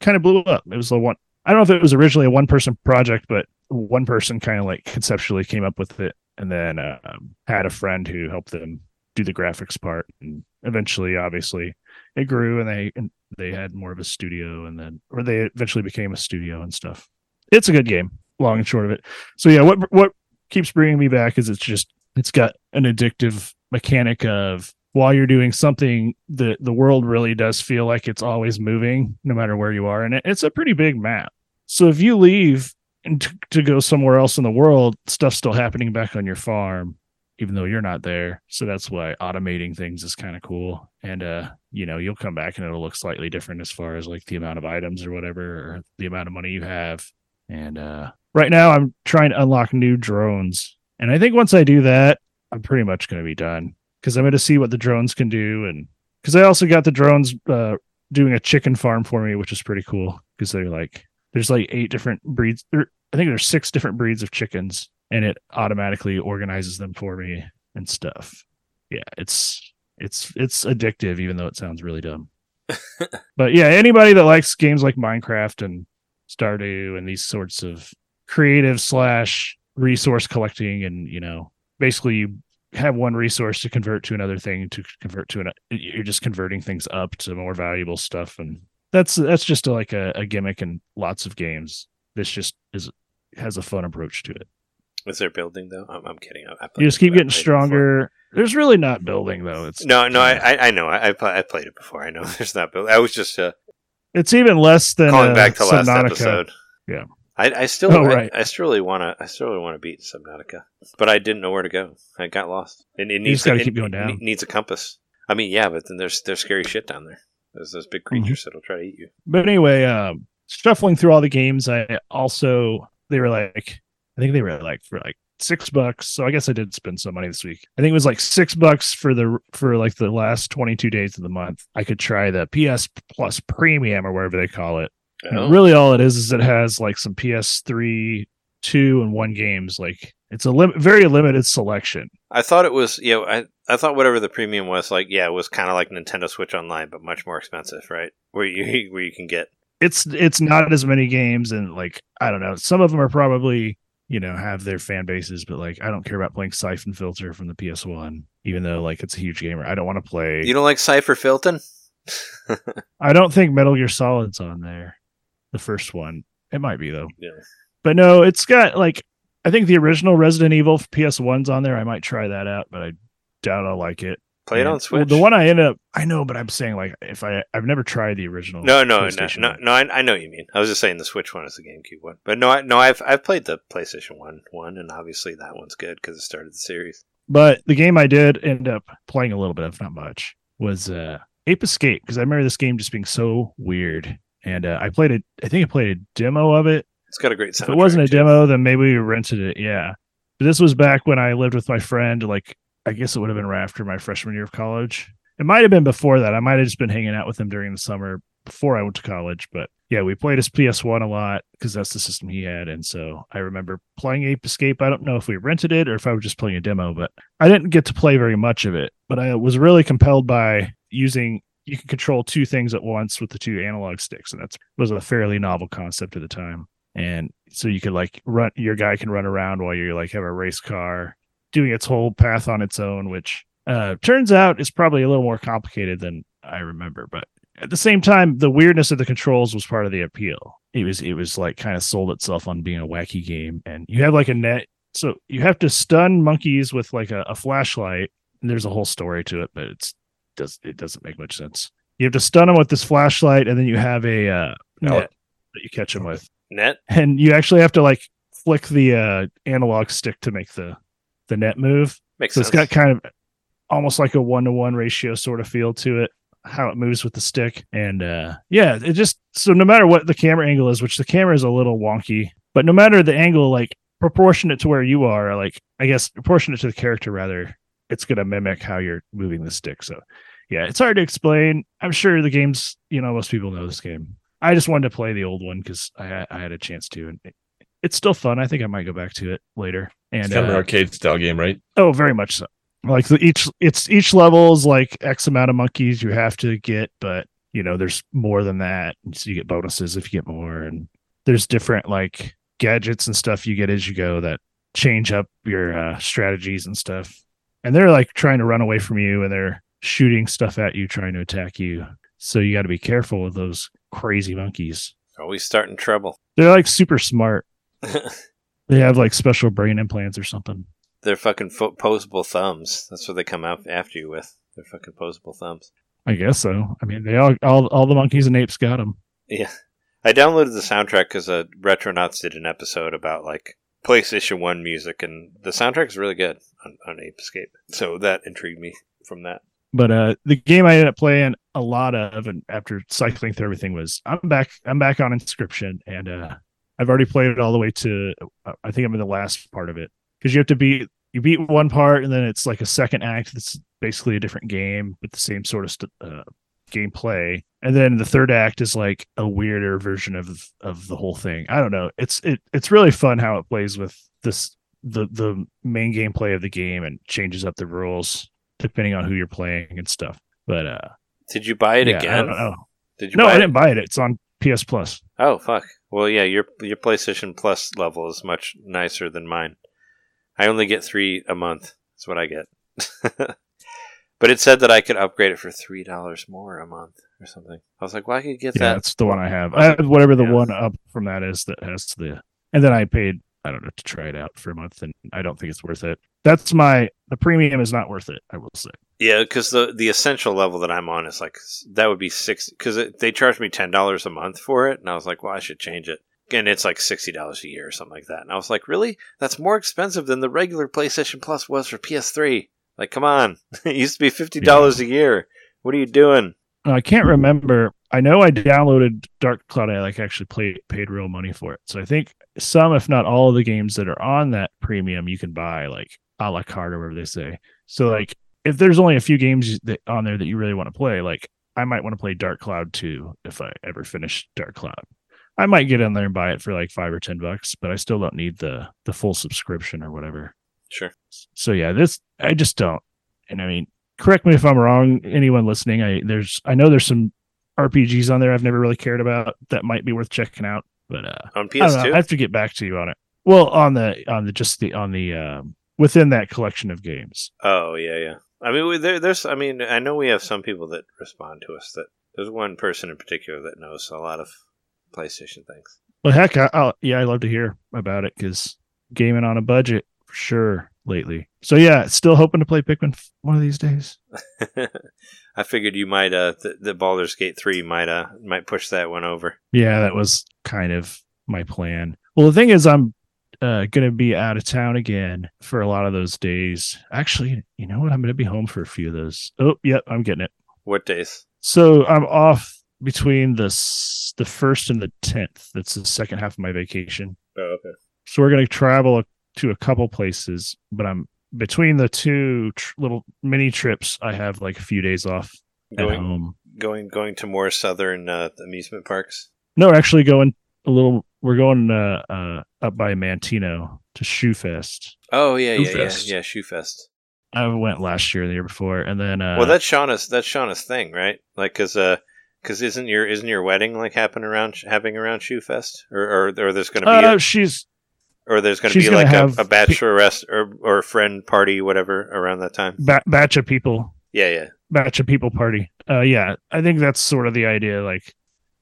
kind of blew up. It was the one. I don't know if it was originally a one-person project, but one person kind of like conceptually came up with it and then um, had a friend who helped them do the graphics part and eventually obviously it grew and they and they had more of a studio and then or they eventually became a studio and stuff it's a good game long and short of it so yeah what what keeps bringing me back is it's just it's got an addictive mechanic of while you're doing something the the world really does feel like it's always moving no matter where you are and it, it's a pretty big map so if you leave and to, to go somewhere else in the world, stuff's still happening back on your farm, even though you're not there. So that's why automating things is kind of cool. And uh, you know, you'll come back and it'll look slightly different as far as like the amount of items or whatever, or the amount of money you have. And uh right now I'm trying to unlock new drones. And I think once I do that, I'm pretty much gonna be done. Because I'm gonna see what the drones can do and because I also got the drones uh doing a chicken farm for me, which is pretty cool because they're like there's like eight different breeds. There, I think there's six different breeds of chickens, and it automatically organizes them for me and stuff. Yeah, it's it's it's addictive, even though it sounds really dumb. but yeah, anybody that likes games like Minecraft and Stardew and these sorts of creative slash resource collecting, and you know, basically you have one resource to convert to another thing to convert to an you're just converting things up to more valuable stuff and that's that's just like a, a gimmick in lots of games this just is has a fun approach to it Is there building though? I'm, I'm kidding. I, I you just keep getting stronger there's really not building though it's. No, no, I, I, I know. I, I, I played it before. I know there's not building. I was just uh, it's even less than calling uh, back to last Subnautica. episode. Yeah. I, I still, Oh, I- right. I, still really want to, I still really want to beat Subnautica, but I didn't know where to go. I got lost. It, it needs gotta keep going it down. needs a compass. I mean, yeah, but then there's there's scary shit down there. There's those big Mm-hmm. creatures that'll try to eat you. But anyway, um, shuffling through all the games, I also they were like, I think they were like for like six bucks. So I guess I did spend some money this week. I think it was like six bucks for the for like the last twenty two days of the month. I could try the PS Plus Premium or whatever they call it. Oh. really, all it is is it has like some PS3, two, and one games. Like it's a lim- very limited selection. I thought it was, you know, I, I thought whatever the premium was, like, yeah, it was kind of like Nintendo Switch Online, but much more expensive, right? Where you where you can get it's it's not as many games and like I don't know. Some of them are probably you know have their fan bases, but like I don't care about playing Siphon Filter from the PS One, even though like it's a huge gamer. I don't want to play. You don't like Cipher Filton? I don't think Metal Gear Solid's on there. The first one, it might be though. Yeah. But no, it's got like I think the original Resident Evil PS One's on there. I might try that out, but I doubt I'll like it. Play it And- on well, Switch. the one I ended up, I know, but I'm saying like if I I've never tried the original. No, no, no, no, no. I, I know what you mean. I was just saying the Switch one is the GameCube one, but no, I, no. I've I've played the PlayStation one one, and obviously that one's good because it started the series. But the game I did end up playing a little bit of, not much, was uh, Ape Escape because I remember this game just being so weird. And uh, I played it. I think I played a demo of it. It's got a great soundtrack. If it wasn't a too. demo, then maybe we rented it. Yeah. But this was back when I lived with my friend. Like, I guess it would have been right after my freshman year of college. It might have been before that. I might have just been hanging out with him during the summer before I went to college. But yeah, we played his PS1 a lot because that's the system he had. And so I remember playing Ape Escape. I don't know if we rented it or if I was just playing a demo, but I didn't get to play very much of it. But I was really compelled by using you can control two things at once with the two analog sticks. And that was a fairly novel concept at the time and so you could like run your guy can run around while you like have a race car doing its whole path on its own which uh turns out is probably a little more complicated than i remember but at the same time the weirdness of the controls was part of the appeal it was it was like kind of sold itself on being a wacky game and you have like a net so you have to stun monkeys with like a, a flashlight and there's a whole story to it but it's does it doesn't make much sense. You have to stun them with this flashlight and then you have a uh net. that you catch them with. Net. and you actually have to like flick the uh analog stick to make the the net move. Makes so sense. it's got kind of almost like a one to one ratio sort of feel to it how it moves with the stick. And uh yeah it just so no matter what the camera angle is which the camera is a little wonky but no matter the angle like proportionate to where you are like i guess proportionate to the character rather it's going to mimic how you're moving the stick. So yeah it's hard to explain i'm sure the game's you know most people know this game i just wanted to play the old one because I, I had a chance to and it, it's still fun i think i might go back to it later and It's kind of uh, an arcade style game, right? Oh, very much so. Like the, each it's each level is like X amount of monkeys you have to get, but you know there's more than that. So you get bonuses if you get more, and there's different like gadgets and stuff you get as you go that change up your uh, strategies and stuff. And they're like trying to run away from you, and they're shooting stuff at you, trying to attack you. So you got to be careful with those crazy monkeys. Always starting trouble. They're like super smart. They have like special brain implants or something. They're fucking fo- posable thumbs. That's what they come out after you with. They're fucking posable thumbs. I guess so. I mean, they all all all the monkeys and apes got them. Yeah. I downloaded the soundtrack because uh, Retronauts did an episode about like PlayStation 1 music, and the soundtrack is really good on, on Ape Escape. So that intrigued me from that. But uh, the game I ended up playing a lot of, and after cycling through everything, was I'm back. I'm back on Inscryption, and uh, I've already played it all the way to. uh, I think I'm in the last part of it because you have to beat you beat one part, and then it's like a second act that's basically a different game with the same sort of st- uh, gameplay, and then the third act is like a weirder version of of the whole thing. I don't know. It's it it's really fun how it plays with this the the main gameplay of the game and changes up the rules depending on who you're playing and stuff. But uh, Did you buy it yeah, I again? don't know. Did you No, I it? didn't buy it. It's on PS Plus. Oh fuck. Well, yeah, your your PlayStation Plus level is much nicer than mine. I only get three a month. That's what I get. but it said that I could upgrade it for three dollars more a month or something. I was like, well, I could get Yeah, that. that's the one I have. I have whatever the Yeah. one up from that is that has the, and then I paid I don't know to try it out for a month, and I don't think it's worth it. That's my the premium is not worth it. I will say. Yeah, because the the essential level that I'm on is like that would be six because they charged me ten dollars a month for it, and I was like, well, I should change it. And it's like sixty dollars a year or something like that. And I was like, really? That's more expensive than the regular PlayStation Plus was for PS3. Like, come on, it used to be fifty dollars a year. What are you doing? Uh, I can't remember. I know I downloaded Dark Cloud. I like actually played paid real money for it. So I think some, if not all, of the games that are on that premium you can buy like a la carte or whatever they say. So like if there's only a few games that on there that you really want to play, like I might want to play Dark Cloud 2 if I ever finish Dark Cloud. I might get in there and buy it for like five or ten bucks, but I still don't need the the full subscription or whatever. Sure. So yeah, this I just don't. And I mean, correct me if I'm wrong. Anyone listening, I there's I know there's some RPGs on there I've never really cared about that might be worth checking out, but uh, On I don't know. PS2? I have to get back to you on it. Well, on the on the just the on the um, within that collection of games. Oh yeah, yeah. I mean, we- there, there's. I mean, I know we have some people that respond to us. That there's one person in particular that knows a lot of PlayStation things. Well, heck, I, I'll, yeah, I love to hear about it because gaming on a budget for sure lately. So yeah, still hoping to play Pikmin one of these days. I figured you might. Uh, the, the Baldur's Gate three might. Uh, might push that one over. Yeah, that was kind of my plan. Well, the thing is, I'm uh, going to be out of town again for a lot of those days. Actually, you know what? I'm going to be home for a few of those. Oh, yep, I'm getting it. What days? So I'm off between the the first and the tenth. That's the second half of my vacation. Oh, okay. So we're going to travel to a couple places, but I'm between the two tr- little mini trips. I have like a few days off at Going, home. going, going to more southern uh, amusement parks. No, actually going a little. We're going uh, uh, up by Manteno to Shoe Fest. Oh yeah, yeah, yeah, Shoefest. yeah. Shoe Fest. I went last year, the year before, and then uh, well, that's Shauna's. That's Shauna's thing, right? Like, cause, uh, cause isn't your isn't your wedding like happen around having around Shoe Fest, or or, or there's going to be uh, a, she's or there's going to be gonna like a, have a bachelorette or or a friend party, whatever, around that time. ba- batch of people, Yeah, yeah. batch of people party. Uh, yeah, I think that's sort of the idea. Like,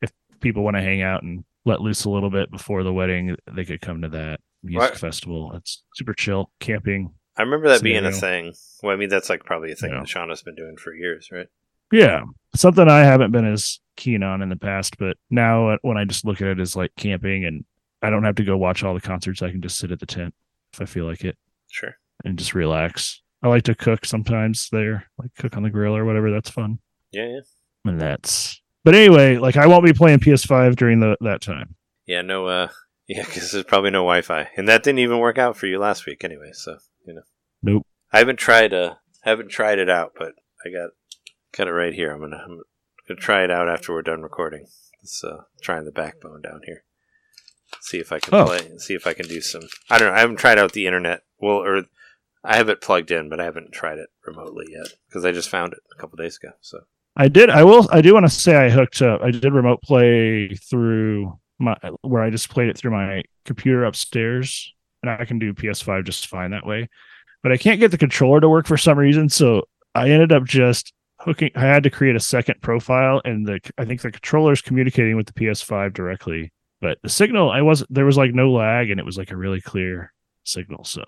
if people want to hang out and let loose a little bit before the wedding, they could come to that music Right. festival. It's super chill, camping. I remember that being a thing. Well, I mean, that's like probably a thing Yeah. that Shauna's been doing for years, right? Yeah, something I haven't been as keen on in the past, but now uh, when I just look at it as like camping, and I don't have to go watch all the concerts, I can just sit at the tent if I feel like it Sure. and just relax. I like to cook sometimes there, like cook on the grill or whatever. That's fun, Yeah, yeah. and that's. But anyway, like I won't be playing PS5 during the that time. Yeah, no, uh, yeah, because there's probably no Wi-Fi, and that didn't even work out for you last week, anyway. So you know, Nope. I haven't tried uh, haven't tried it out, but I got got it right here. I'm gonna I'm gonna try it out after we're done recording. Let's uh, trying the backbone down here. See if I can Oh. play. See if I can do some. I don't know. I haven't tried out the internet. Well, or I have it plugged in, but I haven't tried it remotely yet because I just found it a couple days ago. So I did. I will. I do want to say I hooked up. I did remote play through my where I just played it through my computer upstairs, and I can do PS5 just fine that way. But I can't get the controller to work for some reason, so I ended up just hooking. I had to create a second profile, and the I think the controller is communicating with the PS5 directly. But the signal, I was there was like no lag, and it was like a really clear signal. So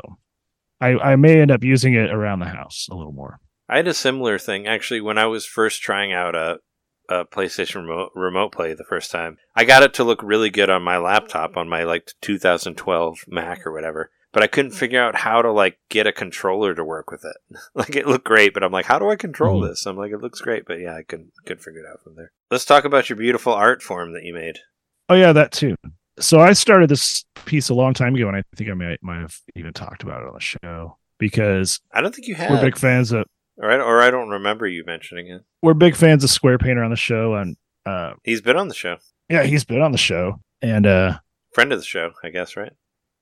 I I may end up using it around the house a little more. I had a similar thing actually when I was first trying out a, a PlayStation remote, remote play the first time. I got it to look really good on my laptop on my like 2012 Mac or whatever, but I couldn't figure out how to like get a controller to work with it. like it looked great, but I'm like, how do I control Mhm. this? I'm like, it looks great, but yeah, I couldn't couldn't figure it out from there. Let's talk about your beautiful art form that you made. Oh yeah, that too. So I started this piece a long time ago, and I think I might might have even talked about it on the show because I don't think you have. we're big fans of Or I, or I don't remember you mentioning it. We're big fans of Square Painter on the show, and uh, He's been on the show. yeah, he's been on the show and uh, Friend of the show, I guess, right?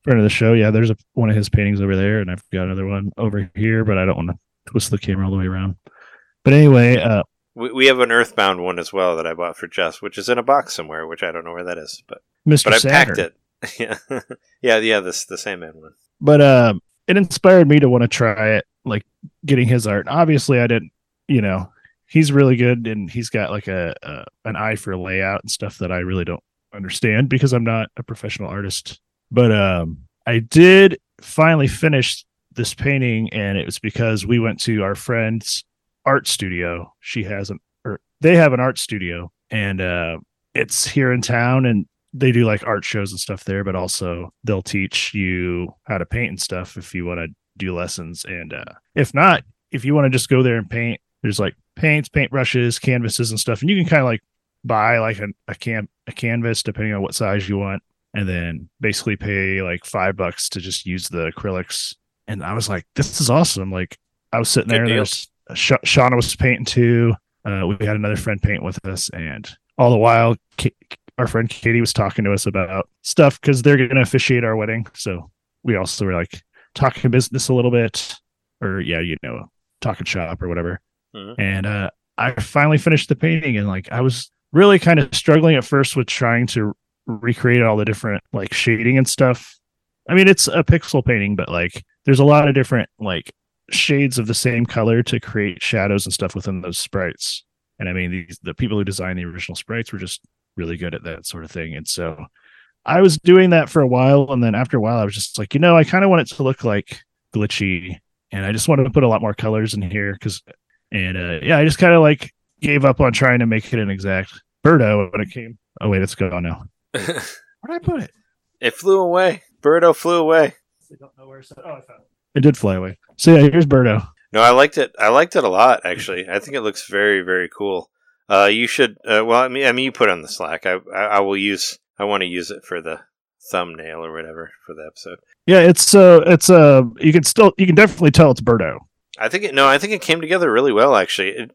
friend of the show. Yeah, there's a, one of his paintings over there, and I've got another one over here, but I don't want to twist the camera all the way around. But anyway, uh, We, we have an Earthbound one as well that I bought for Jess, which is in a box somewhere, which I don't know where that is, but Mr. but I packed it. yeah, yeah, yeah. This the Sandman one. but uh, it inspired me to want to try it, like getting his art. Obviously, I didn't, you know, he's really good and he's got like a, a an eye for layout and stuff that I really don't understand because I'm not a professional artist. But um, I did finally finish this painting, and it was because we went to our friend's art studio. She has an, or they have an art studio, and uh, it's here in town, and they do like art shows and stuff there, but also they'll teach you how to paint and stuff if you want to do lessons. And uh, if not, if you want to just go there and paint, there's like paints, paint brushes, canvases, and stuff, and you can kind of like buy like a, a can a canvas depending on what size you want, and then basically pay like five bucks to just use the acrylics. And I was like, this is awesome. Like I was sitting there, there's Sha- Shauna was painting too. Uh, we had another friend paint with us, and all the while, Ka- our friend Katie was talking to us about stuff because they're going to officiate our wedding. So we also were like talking business a little bit, or yeah, you know, talking shop or whatever. Mhm. And uh, I finally finished the painting, and like I was really kind of struggling at first with trying to recreate all the different like shading and stuff. I mean, it's a pixel painting, but like there's a lot of different like shades of the same color to create shadows and stuff within those sprites. And I mean, these the people who designed the original sprites were just really good at that sort of thing. And so I was doing that for a while, and then after a while, I was just like, you know, I kind of want it to look like glitchy, and I just wanted to put a lot more colors in here because, and uh, yeah, I just kind of like gave up on trying to make it an exact Birdo when it came. Oh wait, it's gone now. Where did I put it? it flew away. Birdo flew away. I don't know where it's. Oh, I found it. It did fly away. So yeah, here's Birdo. No, I liked it. I liked it a lot, actually. I think it looks very, very cool. Uh, you should. Uh, well, I mean, I mean, you put it on the Slack. I, I, I will use. I want to use it for the thumbnail or whatever for the episode. Yeah, it's uh, it's uh, you can still, you can definitely tell it's Birdo. I think it. No, I think it came together really well. Actually, it,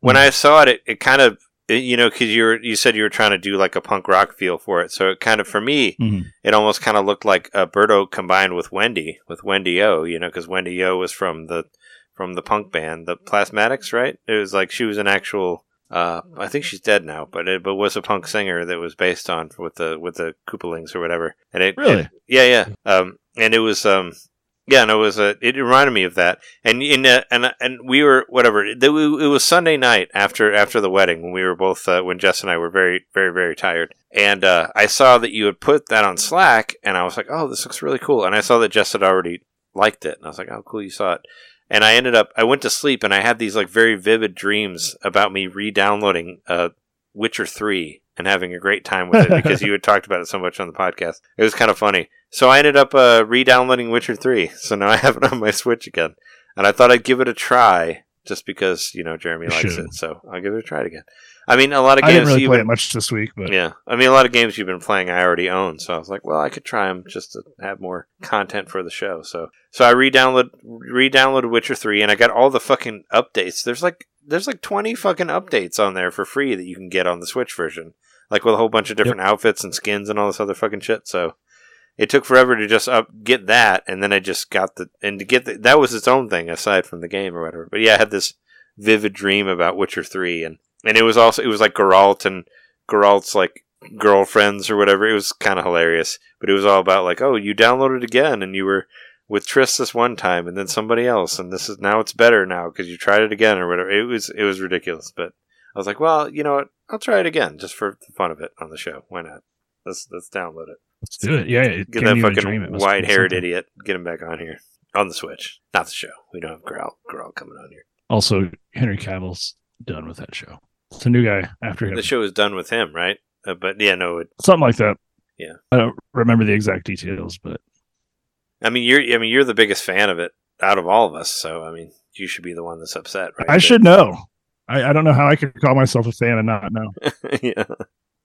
when I saw it, it, it kind of. It, you know, because you were you said you were trying to do like a punk rock feel for it, so it kind of for me, Mhm. it almost kind of looked like uh, Birdo combined with Wendy, with Wendy O. You know, because Wendy O was from the from the punk band, the Plasmatics, right? It was like she was an actual. Uh, I think she's dead now, but it but was a punk singer that was based on with the with the Koopalings or whatever. And it Really? it- yeah, yeah. Um, and it was um, yeah, and it was a. It reminded me of that, and in uh, and and we were whatever. It, it was Sunday night after after the wedding when we were both uh, when Jess and I were very very very tired, and uh, I saw that you had put that on Slack, and I was like, oh, this looks really cool, and I saw that Jess had already liked it, and I was like, oh, cool, you saw it. And I ended up, I went to sleep, and I had these like very vivid dreams about me re-downloading uh, Witcher Three and having a great time with it because you had talked about it so much on the podcast. It was kind of funny. So I ended up uh, re-downloading Witcher Three. So now I have it on my Switch again, and I thought I'd give it a try just because you know Jeremy likes should. it. So I'll give it a try again. I mean, a lot of I games didn't really you've play been- it much this week, but yeah, I mean, a lot of games you've been playing, I already own. So I was like, well, I could try them just to have more content for the show. So, so I re-download, re-downloaded Witcher Three, and I got all the fucking updates. There's like, there's like 20 fucking updates on there for free that you can get on the Switch version, like with a whole bunch of different outfits and skins and all this other fucking shit. So. It took forever to just up get that, and then I just got the and to get the, that was its own thing aside from the game or whatever. But yeah, I had this vivid dream about Witcher Three, and and it was also it was like Geralt and Geralt's like girlfriends or whatever. It was kind of hilarious, but it was all about like, oh, you downloaded again, and you were with Triss this one time, and then somebody else, and this is now it's better now because you tried it again or whatever. It was it was ridiculous, but I was like, well, you know what? I'll try it again just for the fun of it on the show. Why not? Let's let's download it. let's do it. Yeah, it Get that me a dream. It fucking must be white haired idiot. Get him back on here on the Switch, not the show. We don't have Geralt Geralt coming on here. Also, Henry Cavill's done with that show. It's a new guy after him. The show is done with him, right? Uh, but yeah, no, it, Something like that. Yeah. I don't remember the exact details, but I mean, you're I mean, you're the biggest fan of it out of all of us, so I mean, you should be the one that's upset, right? I should know. I, I don't know how I could call myself a fan and not know. yeah.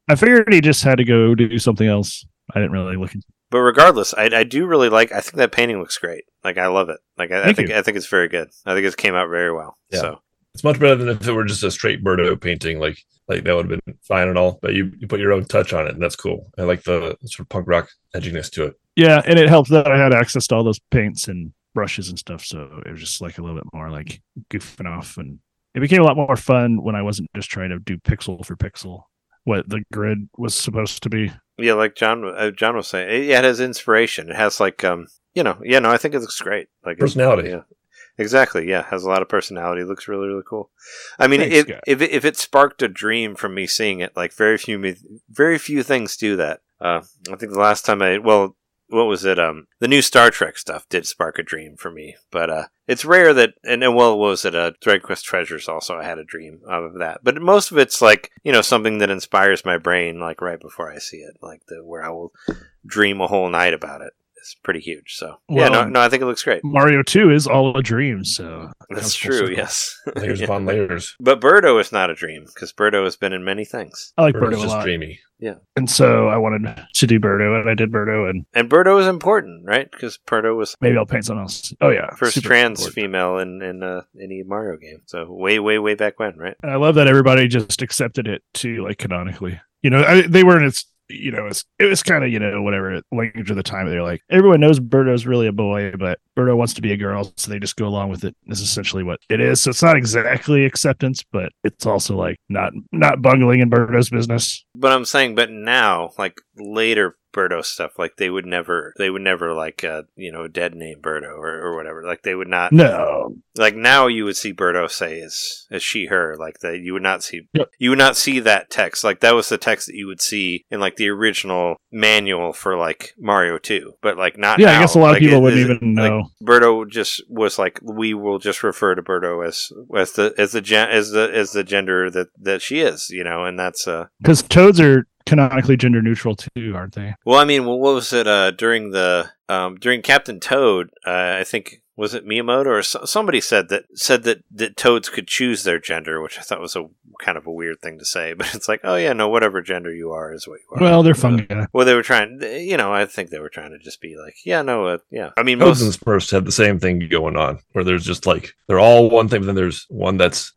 I figured he just had to go do something else. I didn't really look. Into, But regardless, I, I do really like. I think that painting looks great. Like I love it. Like I, I think you. I think it's very good. I think it came out very well. Yeah. So It's much better than if it were just a straight Birdo painting. Like like that would have been fine and all, but you, you put your own touch on it, and that's cool. I like the sort of punk rock edginess to it. Yeah, and it helped that I had access to all those paints and brushes and stuff, so it was just like a little bit more like goofing off, and it became a lot more fun when I wasn't just trying to do pixel for pixel, what the grid was supposed to be. yeah, like John uh, John was saying, it, yeah, it has inspiration. It has like um, you know, yeah, no, I think it looks great. Like it- Personality. Yeah. Exactly. Yeah, has a lot of personality. Looks really, really cool. I mean, Thanks, if, if it, if it sparked a dream from me seeing it, like very few very few things do that. Uh, I think the last time I well, what was it? Um, the new Star Trek stuff did spark a dream for me, but uh, it's rare that. And, and well, what was it? Uh, Thread Quest Treasures also I had a dream out of that, but most of it's like you know something that inspires my brain, like right before I see it, like the where I will dream a whole night about it. It's pretty huge. So yeah, no, no, I think it looks great. Mario Two is all a dream, so it That's true. circle. Yes. Layers Yeah. upon layers. But Birdo is not a dream because Birdo has been in many things, I like Birdo's Birdo a just lot, dreamy. Yeah, and so I wanted to do Birdo, and I did Birdo, and and Birdo is important, right? Because Birdo was maybe I'll paint something else. Oh yeah, first super trans important. female in in uh, any Mario game. So way, way, way back when, right? And I love that everybody just accepted it too, like canonically. You know, I, they weren't. It's you know, it's, it was kind of you know whatever language of the time. They're like everyone knows Birdo's really a boy, but Birdo wants to be a girl, so they just go along with it. Is essentially what it is. So it's not exactly acceptance, but it's also like not not bungling in Birdo's business. But I'm saying, but now, like later Birdo stuff, like they would never, they would never like, uh, you know, dead name Birdo or, or whatever. Like they would not, No, like now you would see Birdo say as as she her like that you would not see Yep. you would not see that text like that was the text that you would see in like the original manual for like Mario 2 but like not yeah, now. I guess a lot of people it- wouldn't it- even like, know. Birdo just was like we will just refer to Birdo as as the as the gen, as the as the gender that that she is you know and that's uh Because toads are canonically gender neutral too, aren't they? well I mean what was it uh during the um during Captain Toad uh, I think was it Miyamoto or so- somebody said that said that that toads could choose their gender, which I thought was a kind of a weird thing to say. But it's like, oh yeah, no, whatever gender you are is what you are. Well, they're Uh, fungi. Well, they were trying, you know, I think they were trying to just be like, yeah, no, uh, yeah. I mean, Toads most and Smurfs have the same thing going on, where there's just like they're all one thing, but then there's one that's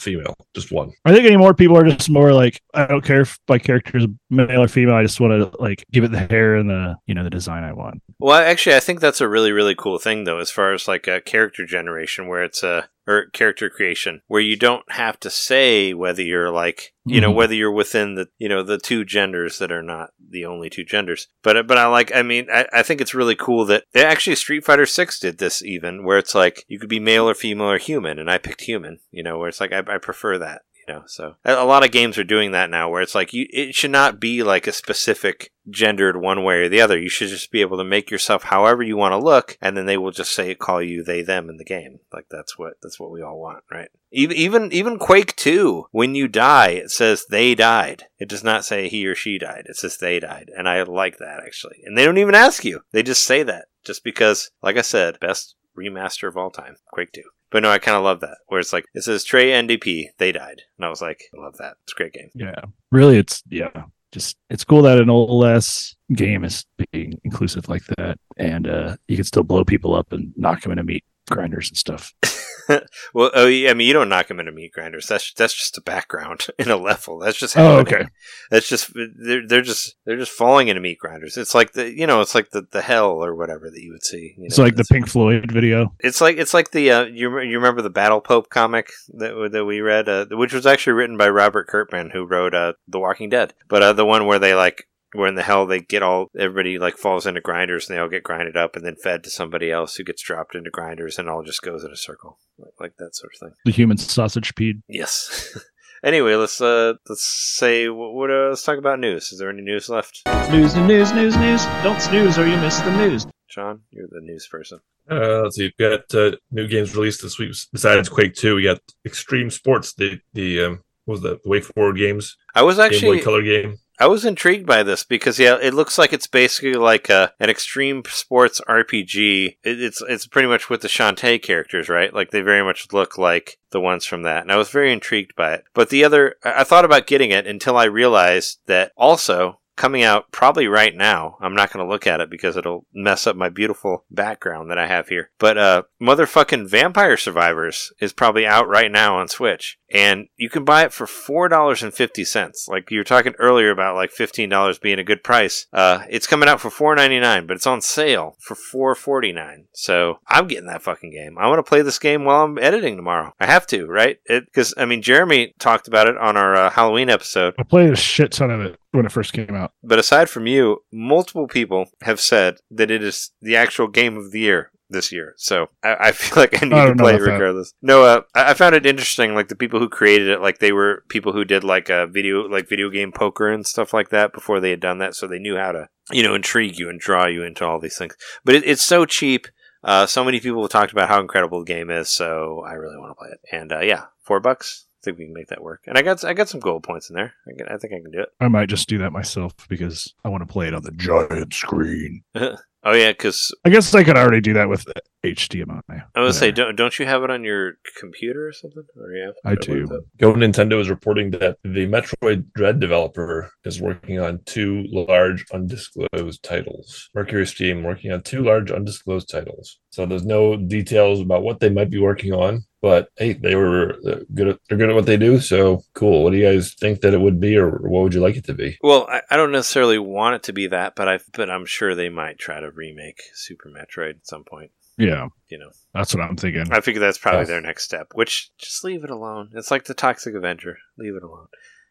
female, just one. I think anymore people are just more like I don't care if my character is male or female. I just want to like give it the hair and the you know the design I want. Well, actually, I think that's a really, really cool thing, though, as far as like a character generation, where it's a or character creation, where you don't have to say whether you're like, you know, Mhm. whether you're within the, you know, the two genders that are not the only two genders. But, but I like, I mean, I, I think it's really cool that actually Street Fighter Six did this even, where it's like you could be male or female or human, and I picked human, you know, where it's like I, I prefer that. Know, so a lot of games are doing that now, where it's like you, it should not be like a specific gendered one way or the other. You should just be able to make yourself however you want to look, and then they will just say call you they them in the game. Like that's what that's what we all want, right? Even even even Quake Two, when you die, it says they died. It does not say he or she died. It says they died, and I like that actually. And they don't even ask you; they just say that just because, like I said, best remaster of all time, Quake Two. But no, I kind of love that, where it's like it says Trey NDP, they died, and I was like, I love that. It's a great game. Yeah, really, it's yeah, just it's cool that an OLS game is being inclusive like that, and uh you can still blow people up and knock them into meat grinders and stuff. well, oh, yeah, I mean, you don't knock them into meat grinders. That's that's just a background in a level. That's just Oh, happening. okay. That's just they're they're just they're just falling into meat grinders. It's like the you know it's like the, the hell or whatever that you would see. You know, It's like the Pink Floyd video. it's like it's like the uh, you you remember the Battle Pope comic that that we read, uh, which was actually written by Robert Kirkman, who wrote uh, The Walking Dead. But uh, the one where they like where in the hell they get all everybody like falls into grinders and they all get grinded up and then fed to somebody else who gets dropped into grinders and all just goes in a circle like, like that sort of thing. The human sausage peed. Yes. anyway, let's uh let's say what, what uh, let's talk about news. Is there any news left? News, news, news, news. Don't snooze or you miss the news. John, you're the news person. Uh, let's see. We've got uh, new games released this week. Besides Quake Two, we got Extreme Sports, the the um, what was that the WayForward games, I was Game actually Boy Color game. I was intrigued by this because yeah, it looks like it's basically like a, an extreme sports RPG. It, it's it's pretty much with the Shantae characters, right? Like they very much look like the ones from that, and I was very intrigued by it. But the other, I I thought about getting it until I realized that also coming out probably right now. I'm not going to look at it because it'll mess up my beautiful background that I have here. But uh, motherfucking Vampire Survivors is probably out right now on Switch, and you can buy it for four dollars and fifty cents. Like you were talking earlier about like fifteen dollars being a good price. Uh, it's coming out for four ninety nine, but it's on sale for four forty nine. So I'm getting that fucking game. I want to play this game while I'm editing tomorrow. I have to, right? Because I mean, Jeremy talked about it on our uh, Halloween episode. I played a shit ton of it when it first came out. But aside from you, multiple people have said that it is the actual game of the year this year. So I, I feel like I need I to play it about that. regardless. No, uh, I I found it interesting. Like the people who created it, like they were people who did like a video, like video game poker and stuff like that before they had done that. So they knew how to, you know, intrigue you and draw you into all these things. But it, it's so cheap. Uh, so many people have talked about how incredible the game is. So I really want to play it. And uh, yeah, four bucks. I think we can make that work. And I got I got some gold points in there. I, can, I think I can do it. I might just do that myself because I want to play it on the giant screen. Oh yeah, because I guess I could already do that with HDMI. I was say, don't don't you have it on your computer or something? Or yeah, I do. GoNintendo is reporting that the Metroid Dread developer is working on two large undisclosed titles. MercurySteam working on two large undisclosed titles. So there's no details about what they might be working on. But hey, they were uh, good. At, they're good at what they do. So cool. What do you guys think that it would be, or what would you like it to be? Well, I, I don't necessarily want it to be that, but I but I'm sure they might try to remake Super Metroid at some point. Yeah, You know, that's what I'm thinking. I figure that's probably Yeah. their next step. Which just leave it alone. It's like the Toxic Avenger. Leave it alone.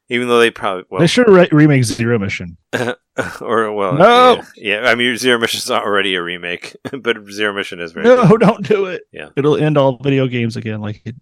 Even though they probably well, they should re- remake Zero Mission. or well, No! yeah, yeah. I mean, Zero Mission's already a remake, but Zero Mission is very No, good. don't do it. Yeah. it'll end all video games again, like it,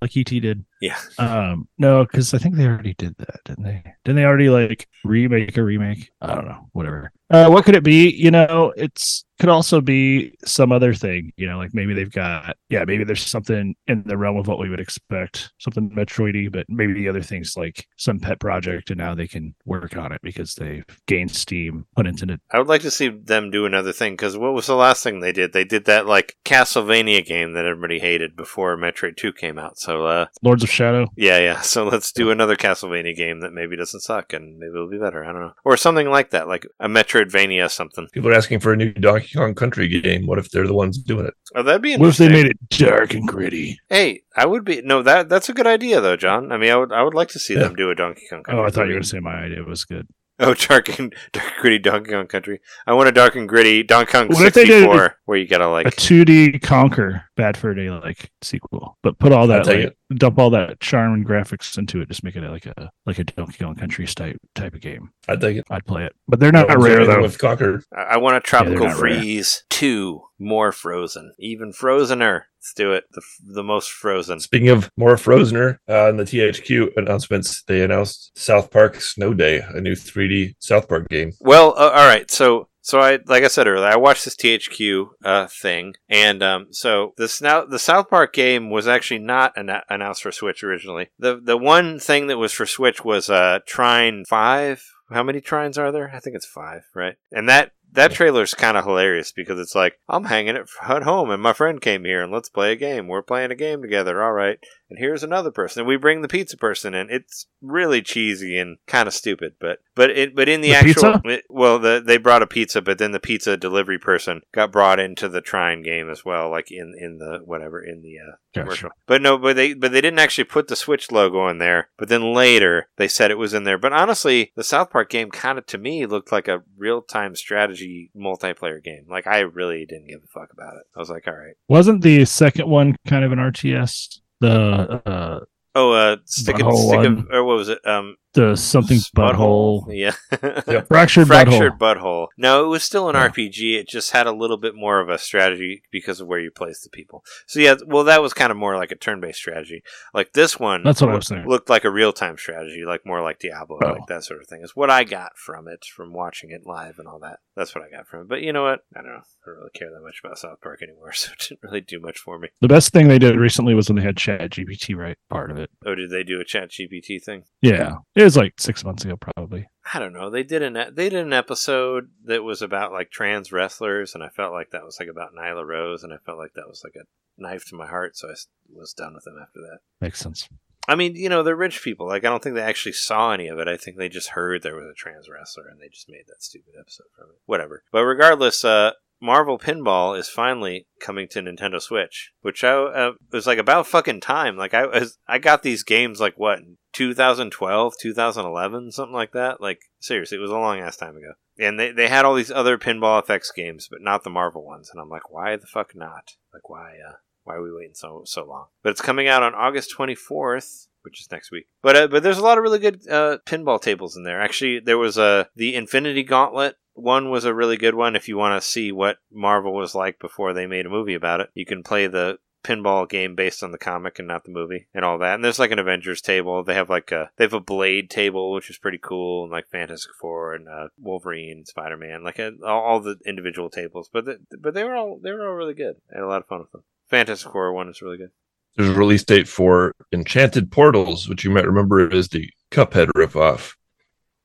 like ET did. Yeah. Um, no, because I think they already did that, didn't they? Didn't they already like remake a remake? I don't know. Whatever. Uh, what could it be? You know, it's could also be some other thing. You know, like maybe they've got yeah, maybe there's something in the realm of what we would expect, something Metroidy, but maybe the other things like some pet project, and now they can work on it because they've gained steam, put into it. I would like to see them do another thing because what was the last thing they did? They did that like Castlevania game that everybody hated before Metroid Two came out. So uh, Lords of Shadow. yeah, yeah. So let's do another Castlevania game that maybe doesn't suck and maybe it'll be better. I don't know, or something like that, like a Metroidvania something. People are asking for a new Donkey Kong Country game. What if they're the ones doing it? Oh, that'd be What if they made it dark and gritty? Hey, I would be no that that's a good idea though, John. I mean, I would I would like to see Yeah. them do a Donkey Kong. Country Oh, I thought you were movie. going to say my idea was good. Oh, dark and dark gritty Donkey Kong Country. I want a dark and gritty Donkey Kong What if they sixty did four where you gotta like a 2D Conker Bad Fur Day like sequel, but put all that I'll take like, dump all that charm and graphics into it. Just make it like a like a Donkey Kong Country type type of game. I'd think it. I'd play it, but they're not No rare though. With Conker, I I want a they're tropical not rare. freeze two more frozen, even frozener. Let's do it. The the most frozen. Speaking of more Frozener, uh, in the THQ announcements, they announced South Park Snow Day, a new 3D South Park game. Well, uh, all right. So, so I like I said earlier, I watched this THQ uh, thing, and um, so this now the South Park game was actually not an- announced for Switch originally. The the one thing that was for Switch was uh, Trine Five. How many trines are there? I think it's five, right? And that that trailer's kind of hilarious because it's like I'm hanging at home, and my friend came here, and let's play a game. We're playing a game together, all right. And here's another person, and we bring the pizza person in. It's really cheesy and kind of stupid, but but it but in the, The actual it- well, the, they brought a pizza, but then the pizza delivery person got brought into the Trine game as well, like in in the whatever in the uh, Gotcha. commercial. But no, but they but they didn't actually put the Switch logo in there. But then later they said it was in there. But honestly, the South Park game kind of to me looked like a real time strategy multiplayer game. Like I really didn't give a fuck about it. I was like, all right. Wasn't the second one kind of an RTS? The uh Oh, uh, stick it, stick one. or what was it? Um, the something butthole, Yeah. fractured, Fractured butthole. butthole. No, it was still an Yeah. RPG. It just had a little bit more of a strategy because of where you place the people. So yeah, well, that was kind of more like a turn-based strategy. Like this one, That's what I loo- was saying. Looked like a real-time strategy, like more like Diablo, Oh. like that sort of thing. Is what I got from it, from watching it live and all that. That's what I got from it. But you know what? I don't know. I don't really care that much about South Park anymore, so it didn't really do much for me. The best thing they did recently was when they had ChatGPT right part of it. Oh, did they do a ChatGPT thing? Yeah, it was like six months ago, probably. I don't know. They did an they did an episode that was about like trans wrestlers, and I felt like that was like about Nyla Rose, and I felt like that was like a knife to my heart, so I was done with them after that. Makes sense. I mean, you know, they're rich people. Like, I don't think they actually saw any of it. I think they just heard there was a trans wrestler and they just made that stupid episode from it. Whatever. But regardless, uh, Marvel Pinball is finally coming to Nintendo Switch, which I uh, was like about fucking time. Like I was, I got these games like what 2012, 2011, something like that. Like seriously, it was a long ass time ago. And they they had all these other Pinball effects games, but not the Marvel ones. And I'm like, why the fuck not? Like why? Uh, why are we waiting so so long? But it's coming out on August 24th, which is next week. But uh, but there's a lot of really good uh, pinball tables in there. Actually, there was a uh, the Infinity Gauntlet one was a really good one. If you want to see what Marvel was like before they made a movie about it, you can play the pinball game based on the comic and not the movie and all that. And there's like an Avengers table. They have like a they have a Blade table, which is pretty cool, and like Fantastic Four and uh, Wolverine, Spider Man, like uh, all, all the individual tables. But the, but they were all they were all really good. I had a lot of fun with them. Fantastic Four one is really good. There's a release date for Enchanted Portals, which you might remember is the Cuphead ripoff.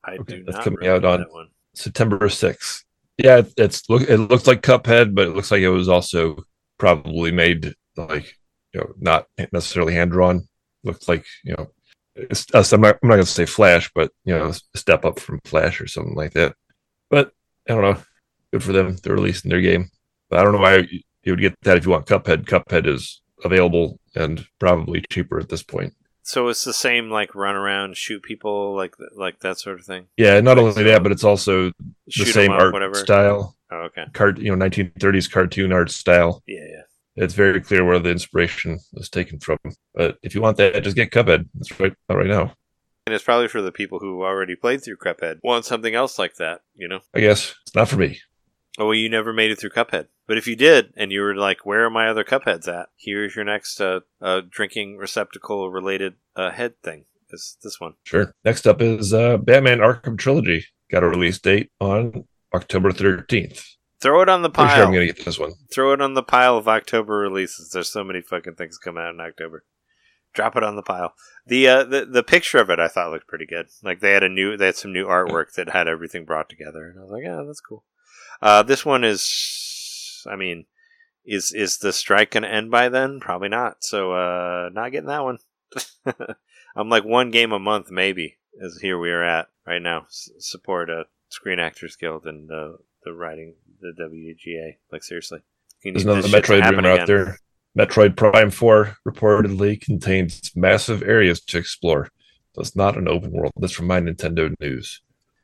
I Okay, do that's coming out on- that one. September 6th. Yeah, it- it's look it looks like Cuphead, but it looks like it was also probably made like you know not necessarily hand drawn. Looks like you know uh, I'm not I'm not gonna say Flash, but you know step up from Flash or something like that. But I don't know. Good for them. They're releasing their game. But I don't know why you would get that if you want Cuphead. Cuphead is available and probably cheaper at this point. So it's the same like run around, shoot people, like like that sort of thing. Yeah, not Like, only that, but it's also the same up, art whatever. style, Oh, okay. cart you know 1930s cartoon art style. Yeah, yeah. It's very clear where the inspiration was taken from. But if you want that, just get Cuphead. It's right right now. And it's probably for the people who already played through Cuphead. Want something else like that, you know? I guess it's not for me. Oh, well, you never made it through Cuphead. But if you did, and you were like, where are my other Cupheads at? Here's your next uh, uh, drinking receptacle related uh, head thing. Is this one. Sure. Next up is uh, Batman Arkham Trilogy. Got a release date on October 13th. Throw it on the pile. sure I'm going to get this one. Throw it on the pile of October releases. There's so many fucking things coming out in October. Drop it on the pile. The uh, the the picture of it I thought looked pretty good. Like they had a new they had some new artwork that had everything brought together, and I was like, yeah, that's cool. Uh, this one is, I mean, is is the strike going to end by then? Probably not. So uh, not getting that one. I'm like one game a month maybe. Is here we are at right now. S- support a Screen Actors Guild and the the writing the WGA. Like seriously, You There's another this shit to Metroid rumor out there. Metroid Prime 4 reportedly contains massive areas to explore. So it's not an open world. That's from my Nintendo news.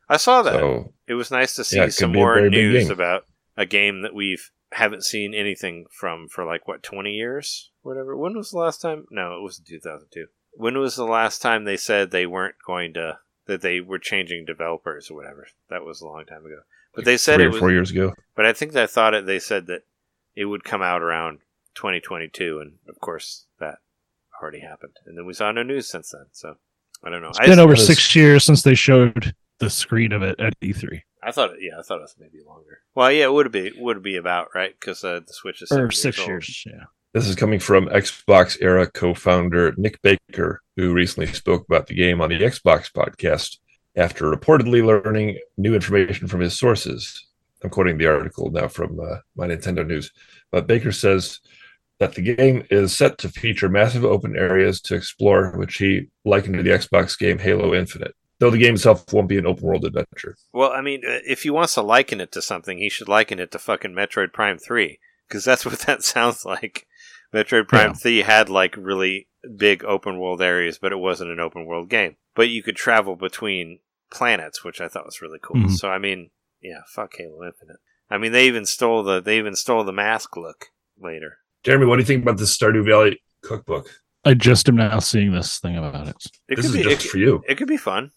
I saw that. So It was nice to see Yeah, some more news about a game that we've haven't seen anything from for like what twenty years, whatever. When was the last time? No, it was in two thousand two. When was the last time they said they weren't going to that they were changing developers or whatever? That was a long time ago. But they said three it or was. four years ago. But I think I thought it. They said that it would come out around twenty twenty two, and of course that already happened. And then we saw no news since then. So I don't know. It's I been just- over six years since they showed the screen of it at E E3. I thought, it, yeah, I thought it was maybe longer. Well, yeah, it would be would be about right because uh, the Switch is seven Or six old. years, yeah. This is coming from XboxEra co founder Nick Baker, who recently spoke about the game on the Xbox podcast after reportedly learning new information from his sources. I'm quoting the article now from uh, my Nintendo News. But Baker says that the game is set to feature massive open areas to explore, which he likened to the Xbox game Halo Infinite, though the game itself won't be an open world adventure. Well, I mean, uh, if he wants to liken it to something, he should liken it to fucking Metroid Prime Three because that's what that sounds like. Metroid Prime Yeah. Three had like really big open world areas, but it wasn't an open world game. But you could travel between planets, which I thought was really cool. Mhm. So I mean, yeah, fuck Halo Infinite. I mean, they even stole the they even stole the mask look later. Jeremy, what do you think about the Stardew Valley cookbook? I just am now seeing this thing about it. It this could is be just it, for you. it could be fun.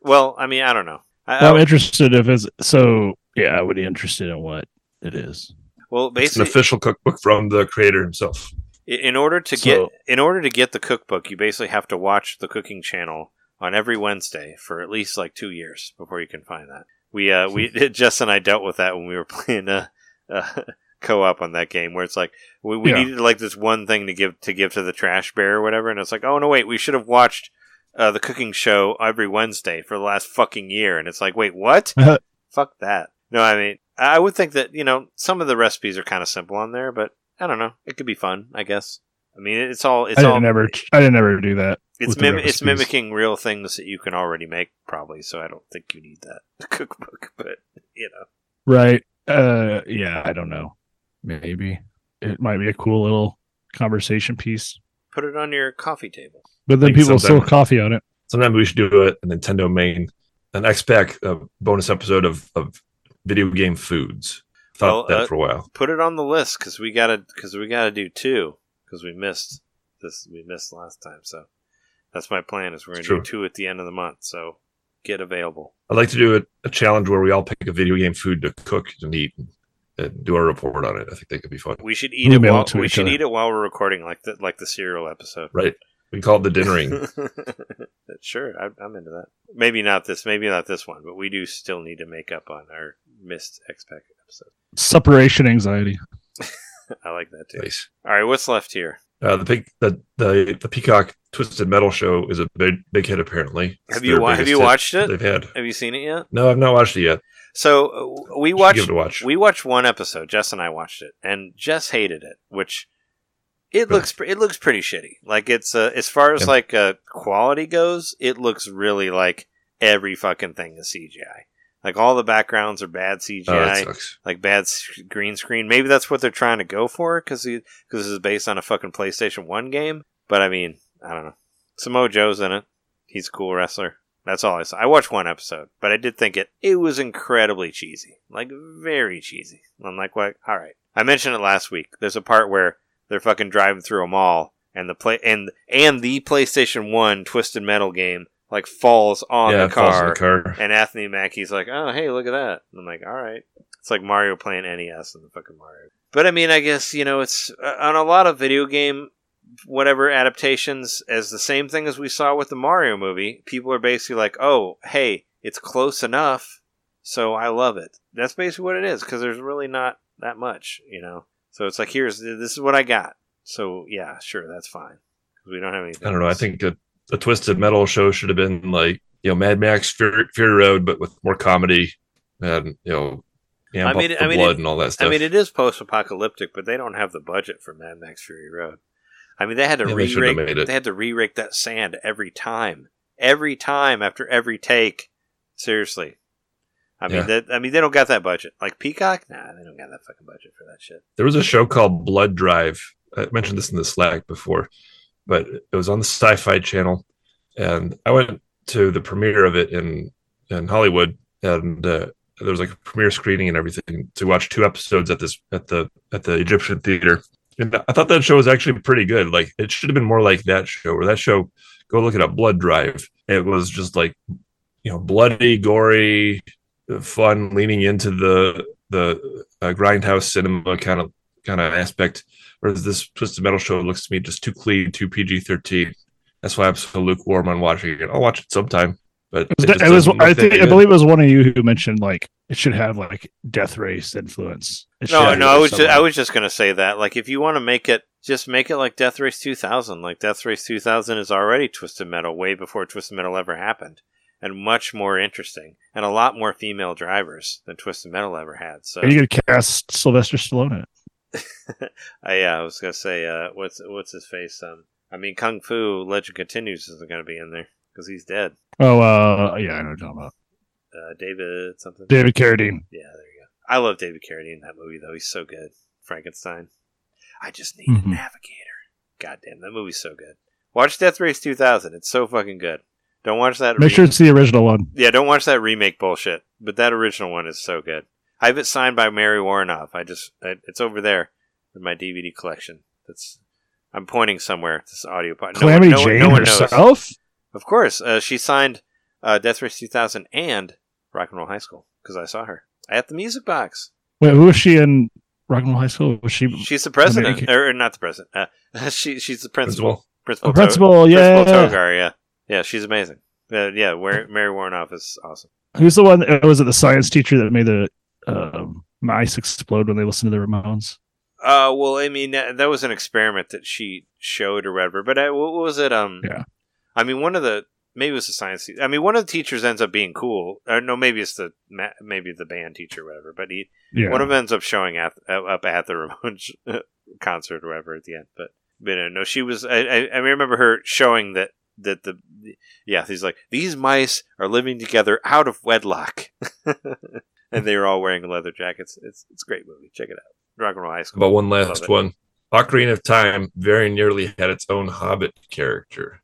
Well, I mean, I don't know. I, I'm I- interested if it's so. Yeah, I would be interested in what it is. well, It's an official cookbook from the creator himself. In order to So- get in order to get the cookbook, you basically have to watch the cooking channel on every Wednesday for at least like two years before you can find that. We uh we Jess and I dealt with that when we were playing uh, uh co-op on that game where it's like we, we Yeah. needed like this one thing to give to give to the trash bear or whatever and it's like oh no wait we should have watched uh, the cooking show every Wednesday for the last fucking year and it's like wait what fuck that no I mean I would think that you know some of the recipes are kind of simple on there but I don't know. It could be fun, I guess. I mean, it's all it's I all didn't ever. I didn't ever do that. It's mim- it's mimicking real things that you can already make, probably. So I don't think you need that cookbook. But you know, Right. Uh yeah, I don't know. Maybe. It might be a cool little conversation piece. Put it on your coffee table. But then people will spill coffee on it. Sometimes we should do a, a NintenDomain, an X Pack uh, bonus episode of, of video game foods. Thought Well, that uh, for a while. Put it on the list because we gotta because we gotta do two because we missed this we missed last time. So that's my plan is we're gonna It's do two at the end of the month. So get available. I'd like to do a, a challenge where we all pick a video game food to cook and eat and, and do a report on it. I think that could be fun. We should eat We'll it while we should other. eat it while we're recording, like the like the cereal episode. Right. We call it the dinner ring. sure, I, I'm into that. Maybe not this, maybe not this one, but we do still need to make up on our missed X Pack episode. Separation anxiety. I like that too. nice. All right, what's left here? Uh, the pig, the, the the Peacock Twisted Metal show is a big big hit. Apparently, It's Have you wa- have you watched it? They've had. Have you seen it yet? No, I've not watched it yet. So uh, we watched give it a watch. we watched one episode. Jess and I watched it, and Jess hated it, which it Really? looks it looks pretty shitty. Like it's uh, as far as Yeah. like uh, quality goes, it looks really like every fucking thing is CGI. Like all the backgrounds are bad CGI, Oh, that sucks. like bad green screen. Maybe that's what they're trying to go for because because this is based on a fucking PlayStation One game. But I mean, I don't know. Samoa Joe's in it. He's a cool wrestler. That's all I saw. I watched one episode, but I did think it it was incredibly cheesy, like very cheesy. I'm like, what? All right. I mentioned it last week. There's a part where they're fucking driving through a mall, and the play and and the PlayStation One Twisted Metal game like falls on yeah, the it falls car, the car. and Anthony Mackie's like, "Oh, hey, look at that." And I'm like, "All right." It's like Mario playing NES and the fucking Mario. But I mean, I guess you know, it's uh, on a lot of video game whatever adaptations as the same thing as we saw with the Mario movie. People are basically like, "Oh, hey, it's close enough, so I love it." That's basically what it is because there's really not that much, you know. So it's like, here's this is what I got. So yeah, sure, that's fine. We don't have anything. I don't know. I think a, a Twisted Metal show should have been like you know Mad Max Fury, Fury Road, but with more comedy and you know, I mean- I mean, blood it- and all that stuff. I mean, it is post-apocalyptic, but they don't have the budget for Mad Max Fury Road. I mean, they had to Yeah, they re-rake. made. They had to re-rake that sand every time, every time after every take. Seriously, I mean, Yeah. that, I mean, they don't got that budget. Like Peacock, nah, they don't got that fucking budget for that shit. There was a show called Blood Drive. I mentioned this in the Slack before, but it was on the Sci-Fi Channel, and I went to the premiere of it in in Hollywood, and uh, there was like a premiere screening and everything to watch two episodes at this at the at the Egyptian Theater. And I thought that show was actually pretty good. Like it should have been more like that show. Or that show, go look at a Blood Drive. It was just like you know bloody, gory, fun, leaning into the the uh, grindhouse cinema kind of kind of aspect. Whereas this Twisted Metal show looks to me just too clean, too PG thirteen. That's why I'm so lukewarm on watching it. I'll watch it sometime, but It was, it it was I think I believe it was one of you who mentioned like it should have like death race influence. It No, no, I was something. just, I was just gonna say that. Like, if you want to make it, just make it like Death Race 2000. Like Death Race 2000 is already Twisted Metal way before Twisted Metal ever happened, and much more interesting, and a lot more female drivers than Twisted Metal ever had. So, you could cast Sylvester Stallone in it. uh, yeah, I was gonna say, uh, what's what's his face? Um, I mean, Kung Fu Legend Continues isn't gonna be in there because he's dead. Oh, uh, yeah, I know what you're talking about. Uh, David something. David Carradine. Yeah, there you go. I love David Carradine in that movie though. He's so good. Frankenstein. I just need Mhm. a navigator. God damn, that movie's so good. Watch Death Race 2000. It's so fucking good. Don't watch that. Make re- sure it's the original one. yeah, don't watch that remake bullshit. But that original one is so good. I have it signed by Mary Woronov. I just, I, it's over there in my DVD collection. That's, I'm pointing somewhere. This audio. No one- Calamity no one- Jane no one knows. herself. Of course, uh, she signed uh, Death Race 2000 and Rock and Roll High School because I saw her at the Music Box. Wait, who was she in Rock and Roll High School? Was she She's the president, American- or, or not the president. Uh, she she's the principal. Principal. Principal. a principal? Yeah. Principal Togar. Yeah, yeah. She's amazing. Uh, yeah, War- Mary Woronov is awesome. Who's the one? That, was it the science teacher that made the um, mice explode when they listened to the Ramones? Uh, well, I mean that, that was an experiment that she showed or whatever. But I, what was it? Um, Yeah. I mean, one of the maybe it was the science. te- I mean, one of the teachers ends up being cool. Or no, maybe it's the ma- maybe the band teacher, or whatever. But he Yeah. one of them ends up showing at, up at the Ramones concert or whatever at the end. But but uh, no, she was. I, I I remember her showing that that the yeah he's like these mice are living together out of wedlock, and they were all wearing leather jackets. It's it's a great movie. Check it out. Rock and Roll High School. But one last one. Ocarina of Time very nearly had its own Hobbit character.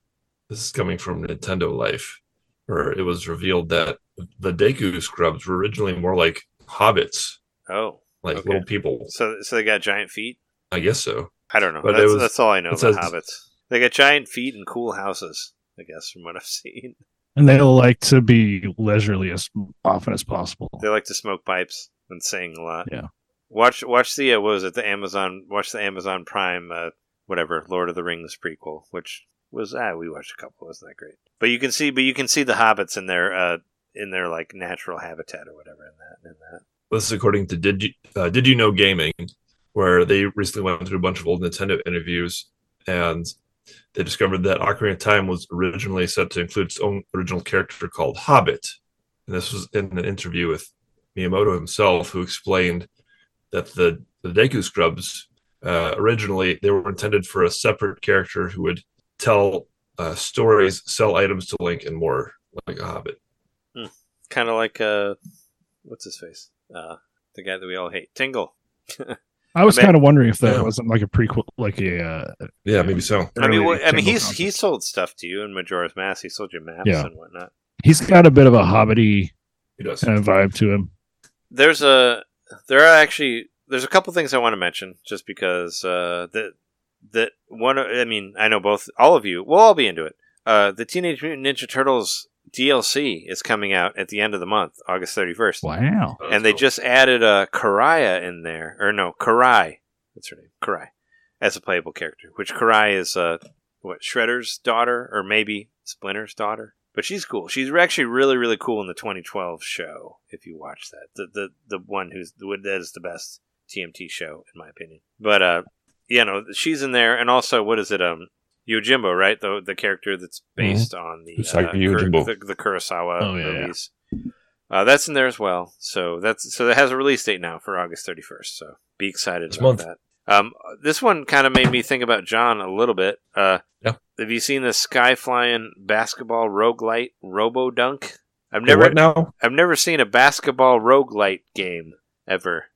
This is coming from Nintendo Life, where it was revealed that the Deku Scrubs were originally more like hobbits, Oh, like Okay. little people. so so they got giant feet. I guess so. I don't know. But that's, was- that's all I know about says- hobbits. They got giant feet and cool houses. I guess from what I've seen, And they like to be leisurely as often as possible. they like to smoke pipes and sing a lot. Yeah. Watch watch the uh, what was it the Amazon watch the Amazon Prime uh, whatever Lord of the Rings prequel, which was ah we watched a couple. Wasn't that great? But you can see but you can see the hobbits in their uh in their like natural habitat or whatever in that in that. This is according to Did You uh, Did You Know Gaming, where they recently went through a bunch of old Nintendo interviews, and they discovered that Ocarina of Time was originally set to include its own original character called Hobbit. And this was in an interview with Miyamoto himself, who explained that the the Deku Scrubs uh, originally they were intended for a separate character who would tell uh, stories, sell items to Link, and more like a Hobbit. Kind of like uh what's his face uh the guy that we all hate Tingle. I was kind of wondering if that Yeah. wasn't like a prequel, like a uh, Yeah, maybe so. I mean, early what, I mean, he's concept. he sold stuff to you in Majora's Mask. He sold you maps Yeah. and whatnot. he's got a bit of a hobbity kind of vibe to him. There's a there are actually there's a couple things I want to mention just because uh, that that one I mean I know both all of you we'll all be into it. Uh, the Teenage Mutant Ninja Turtles DLC is coming out at the end of the month, August 31st. Wow. and they just added uh, Karaya in there, or no, Karai. That's her name, Karai, as a playable character. Which Karai is uh, what Shredder's daughter, or maybe Splinter's daughter. But she's cool. She's actually really, really cool in the 2012 show. If you watch that, the the the one who's the that is the best TMT show in my opinion. But uh, you know, she's in there, and also what is it? Um, Yojimbo, right? The the character that's based on the, uh, Usagi Kur- Yojimbo. the the Kurosawa Oh, yeah, yeah. movies. Uh, that's in there as well. So that's so it has a release date now for August 31st. So be excited This about month. that. Um, this one kind of made me think about Jon a little bit. Uh, Yeah. Have you seen the sky flying basketball roguelite Robo Dunk? I've never what now? I've never seen a basketball roguelite game ever.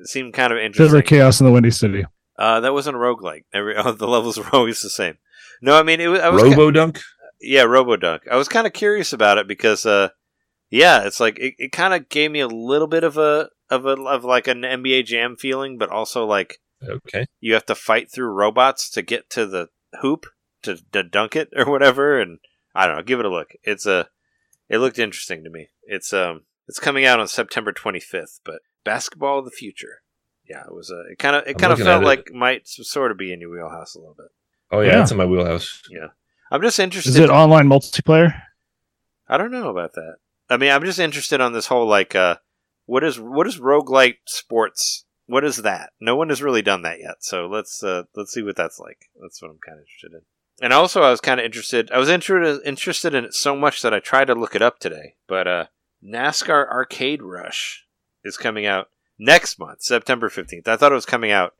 It seemed kind of Feels interesting. like chaos in the Windy City. Uh, that wasn't a roguelike. Every oh, the levels were always the same. No, I mean it was. I was Robo Dunk? yeah, RoboDunk. I was kind of curious about it because, uh, yeah, it's like it, it kind of gave me a little bit of a of a of like an NBA Jam feeling, but also like Okay. you have to fight through robots to get to the hoop to, to dunk it or whatever. And I don't know. Give it a look. It's a. It looked interesting to me. It's um. It's coming out on September 25th, but basketball of the future. Yeah, it was a. It kind of. It kind of felt at it. like might sort of be in your wheelhouse a little bit. Oh yeah, Yeah. that's in my wheelhouse. Yeah, I'm just interested. Is it online multiplayer? I don't know about that. I mean, I'm just interested on this whole like, uh, what is what is roguelike sports? What is that? No one has really done that yet. So let's uh, let's see what that's like. That's what I'm kind of interested in. And also, I was kind of interested. I was interested interested in it so much that I tried to look it up today. But uh, NASCAR Arcade Rush is coming out next month, September 15th. I thought it was coming out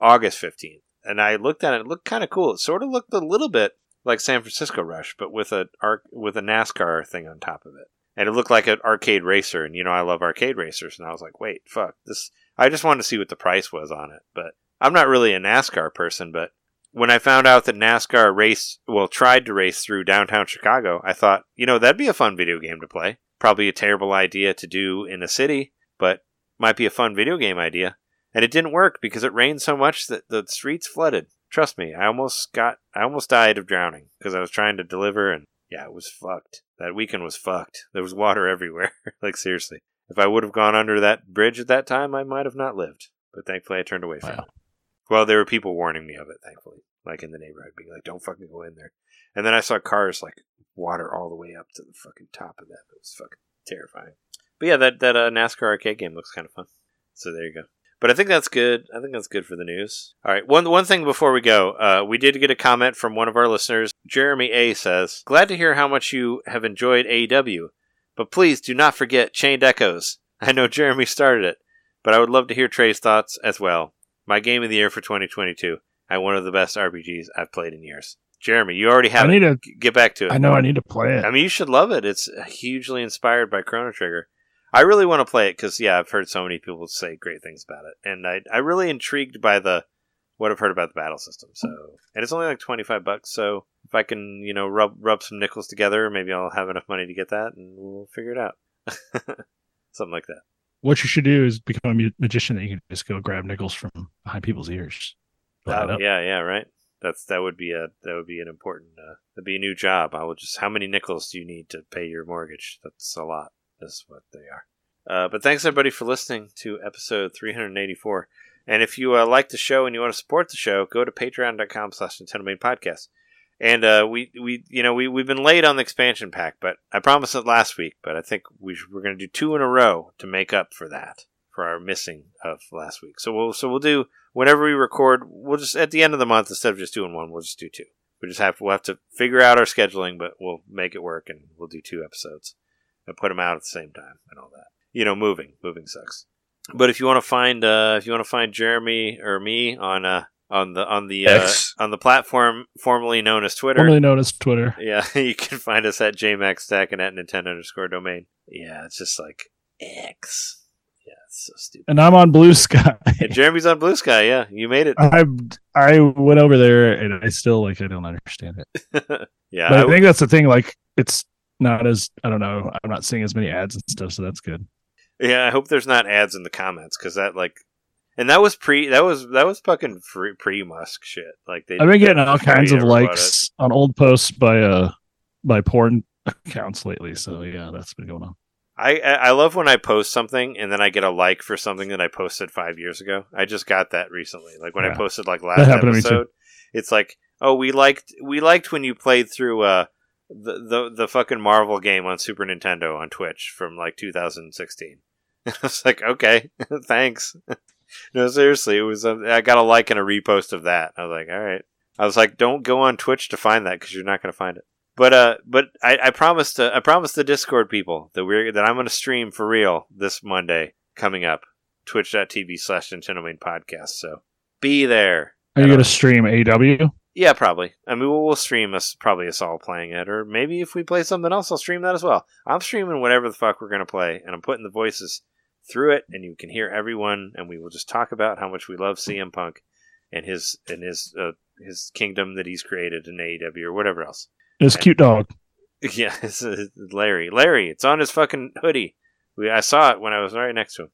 August 15th, and I looked at it. It looked kind of cool. It sort of looked a little bit like San Francisco Rush, but with a with a NASCAR thing on top of it. And it looked like an arcade racer, and you know I love arcade racers, and I was like, wait, fuck this. I just wanted to see what the price was on it, but I'm not really a NASCAR person. But when I found out that NASCAR raced, well, tried to race through downtown Chicago, I thought, you know, that'd be a fun video game to play. Probably a terrible idea to do in a city, but might be a fun video game idea. And it didn't work because it rained so much that the streets flooded. Trust me, I almost got, I almost died of drowning because I was trying to deliver, and yeah, it was fucked. That weekend was fucked. There was water everywhere. like seriously, if I would have gone under that bridge at that time, I might have not lived. But thankfully, I turned away from Wow. it. Well, there were people warning me of it. Thankfully, like in the neighborhood, being like, "Don't fucking go in there." And then I saw cars like water all the way up to the fucking top of that. It was fucking terrifying. But yeah, that that uh, NASCAR arcade game looks kind of fun. So there you go. But I think that's good. I think that's good for the news. All right. One one thing before we go, uh, we did get a comment from one of our listeners. Jeremy A says, "Glad to hear how much you have enjoyed AEW, but please do not forget Chained Echoes. I know Jeremy started it, but I would love to hear Trey's thoughts as well. My game of the year for 2022, and one of the best RPGs I've played in years. Jeremy, you already have I it. need to. Get back to it. I know I need to play it. I mean, you should love it. It's hugely inspired by Chrono Trigger. I really want to play it because, yeah, I've heard so many people say great things about it, and I I really intrigued by the what I've heard about the battle system. So, and it's only like twenty five bucks. So if I can, you know, rub rub some nickels together, maybe I'll have enough money to get that, and we'll figure it out. Something like that. What you should do is become a magician that you can just go grab nickels from behind people's ears. Oh, yeah, yeah, right. That's that would be a that would be an important uh, that'd be a new job. I will just how many nickels do you need to pay your mortgage? That's a lot. Is what they are. Uh, but thanks everybody for listening to episode 384. And if you uh, like the show and you want to support the show, go to patreon.com slash NintenDomain Podcast. And uh, we, we, you know, we, we've been late on the expansion pack, but I promised it last week, but I think we sh- we're going to do two in a row to make up for that, for our missing of last week. So we'll, so we'll do, whenever we record, we'll just, at the end of the month, instead of just doing one, we'll just do two. We just have, we'll have to figure out our scheduling, but we'll make it work and we'll do two episodes and put them out at the same time and all that. You know, moving, moving sucks. But if you want to find, uh, if you want to find Jeremy or me on, uh, on the on the uh, X. on the platform formerly known as Twitter, Formerly known as Twitter. yeah, you can find us at jmaxstack and at Nintendo underscore domain. Yeah, it's just like X. Yeah, it's so stupid. And I'm on Blue Sky. And Jeremy's on Blue Sky. Yeah, you made it. I I went over there and I still like I don't understand it. yeah, But I I, w- think that's the thing. Like it's not as I don't know. I'm not seeing as many ads and stuff, so that's good. yeah. I hope there's not ads in the comments because that like, and that was pre. That was that was fucking free, pre Musk shit. Like they. I've been getting all kinds of likes on old posts by uh by porn accounts lately. So yeah, that's been going on. I I love when I post something and then I get a like for something that I posted five years ago. I just got that recently. Like when I posted like last episode, it's like, oh, we liked we liked when you played through uh the the the fucking Marvel game on Super Nintendo on Twitch from like 2016. I was like, okay, thanks. no, seriously, it was. uh, I got a like and a repost of that. I was like, all right. I was like, don't go on Twitch to find that because you're not going to find it. But uh, but I, I promised uh, I promised the Discord people that we're that I'm going to stream for real this Monday coming up. Twitch.tv slash NintenDomain Podcast. So be there. Are you gonna stream AEW? Yeah, probably. I mean, we'll, we'll stream us probably us all playing it, or maybe if we play something else, I'll stream that as well. I'm streaming whatever the fuck we're gonna play, and I'm putting the voices through it, and you can hear everyone, and we will just talk about how much we love CM Punk and his and his uh, his kingdom that he's created in AEW or whatever else. This cute dog. Yeah, it's, uh, Larry. Larry, it's on his fucking hoodie. We, I saw it when I was right next to him.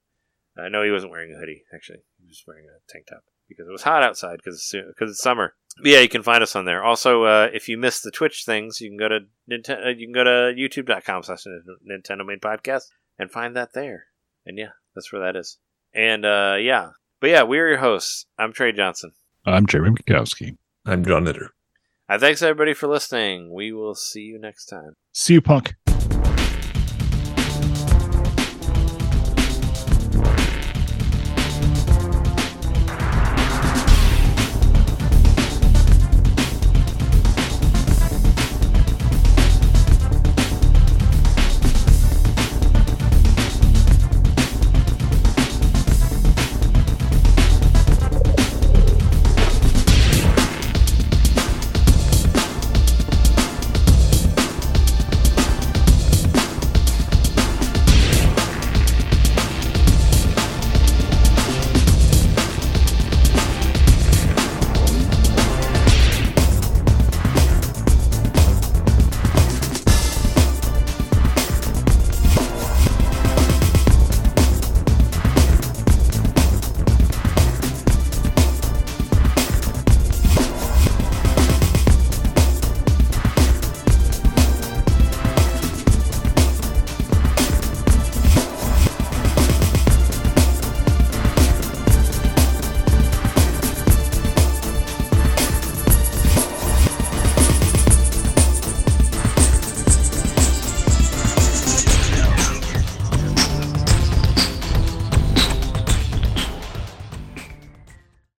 I know he wasn't wearing a hoodie, actually. He was wearing a tank top because it was hot outside because it's, because it's summer. But yeah, you can find us on there. Also, uh, if you missed the Twitch things, you can go to Nintendo, you can go to youtube.com slash NintenDomain Podcast and find that there. And yeah, that's where that is. And uh, yeah, but yeah, we're your hosts. I'm Trey Johnson. I'm Jeremy Mikowski. I'm Jon Nitter. Uh, thanks everybody for listening. We will see you next time. See you, punk.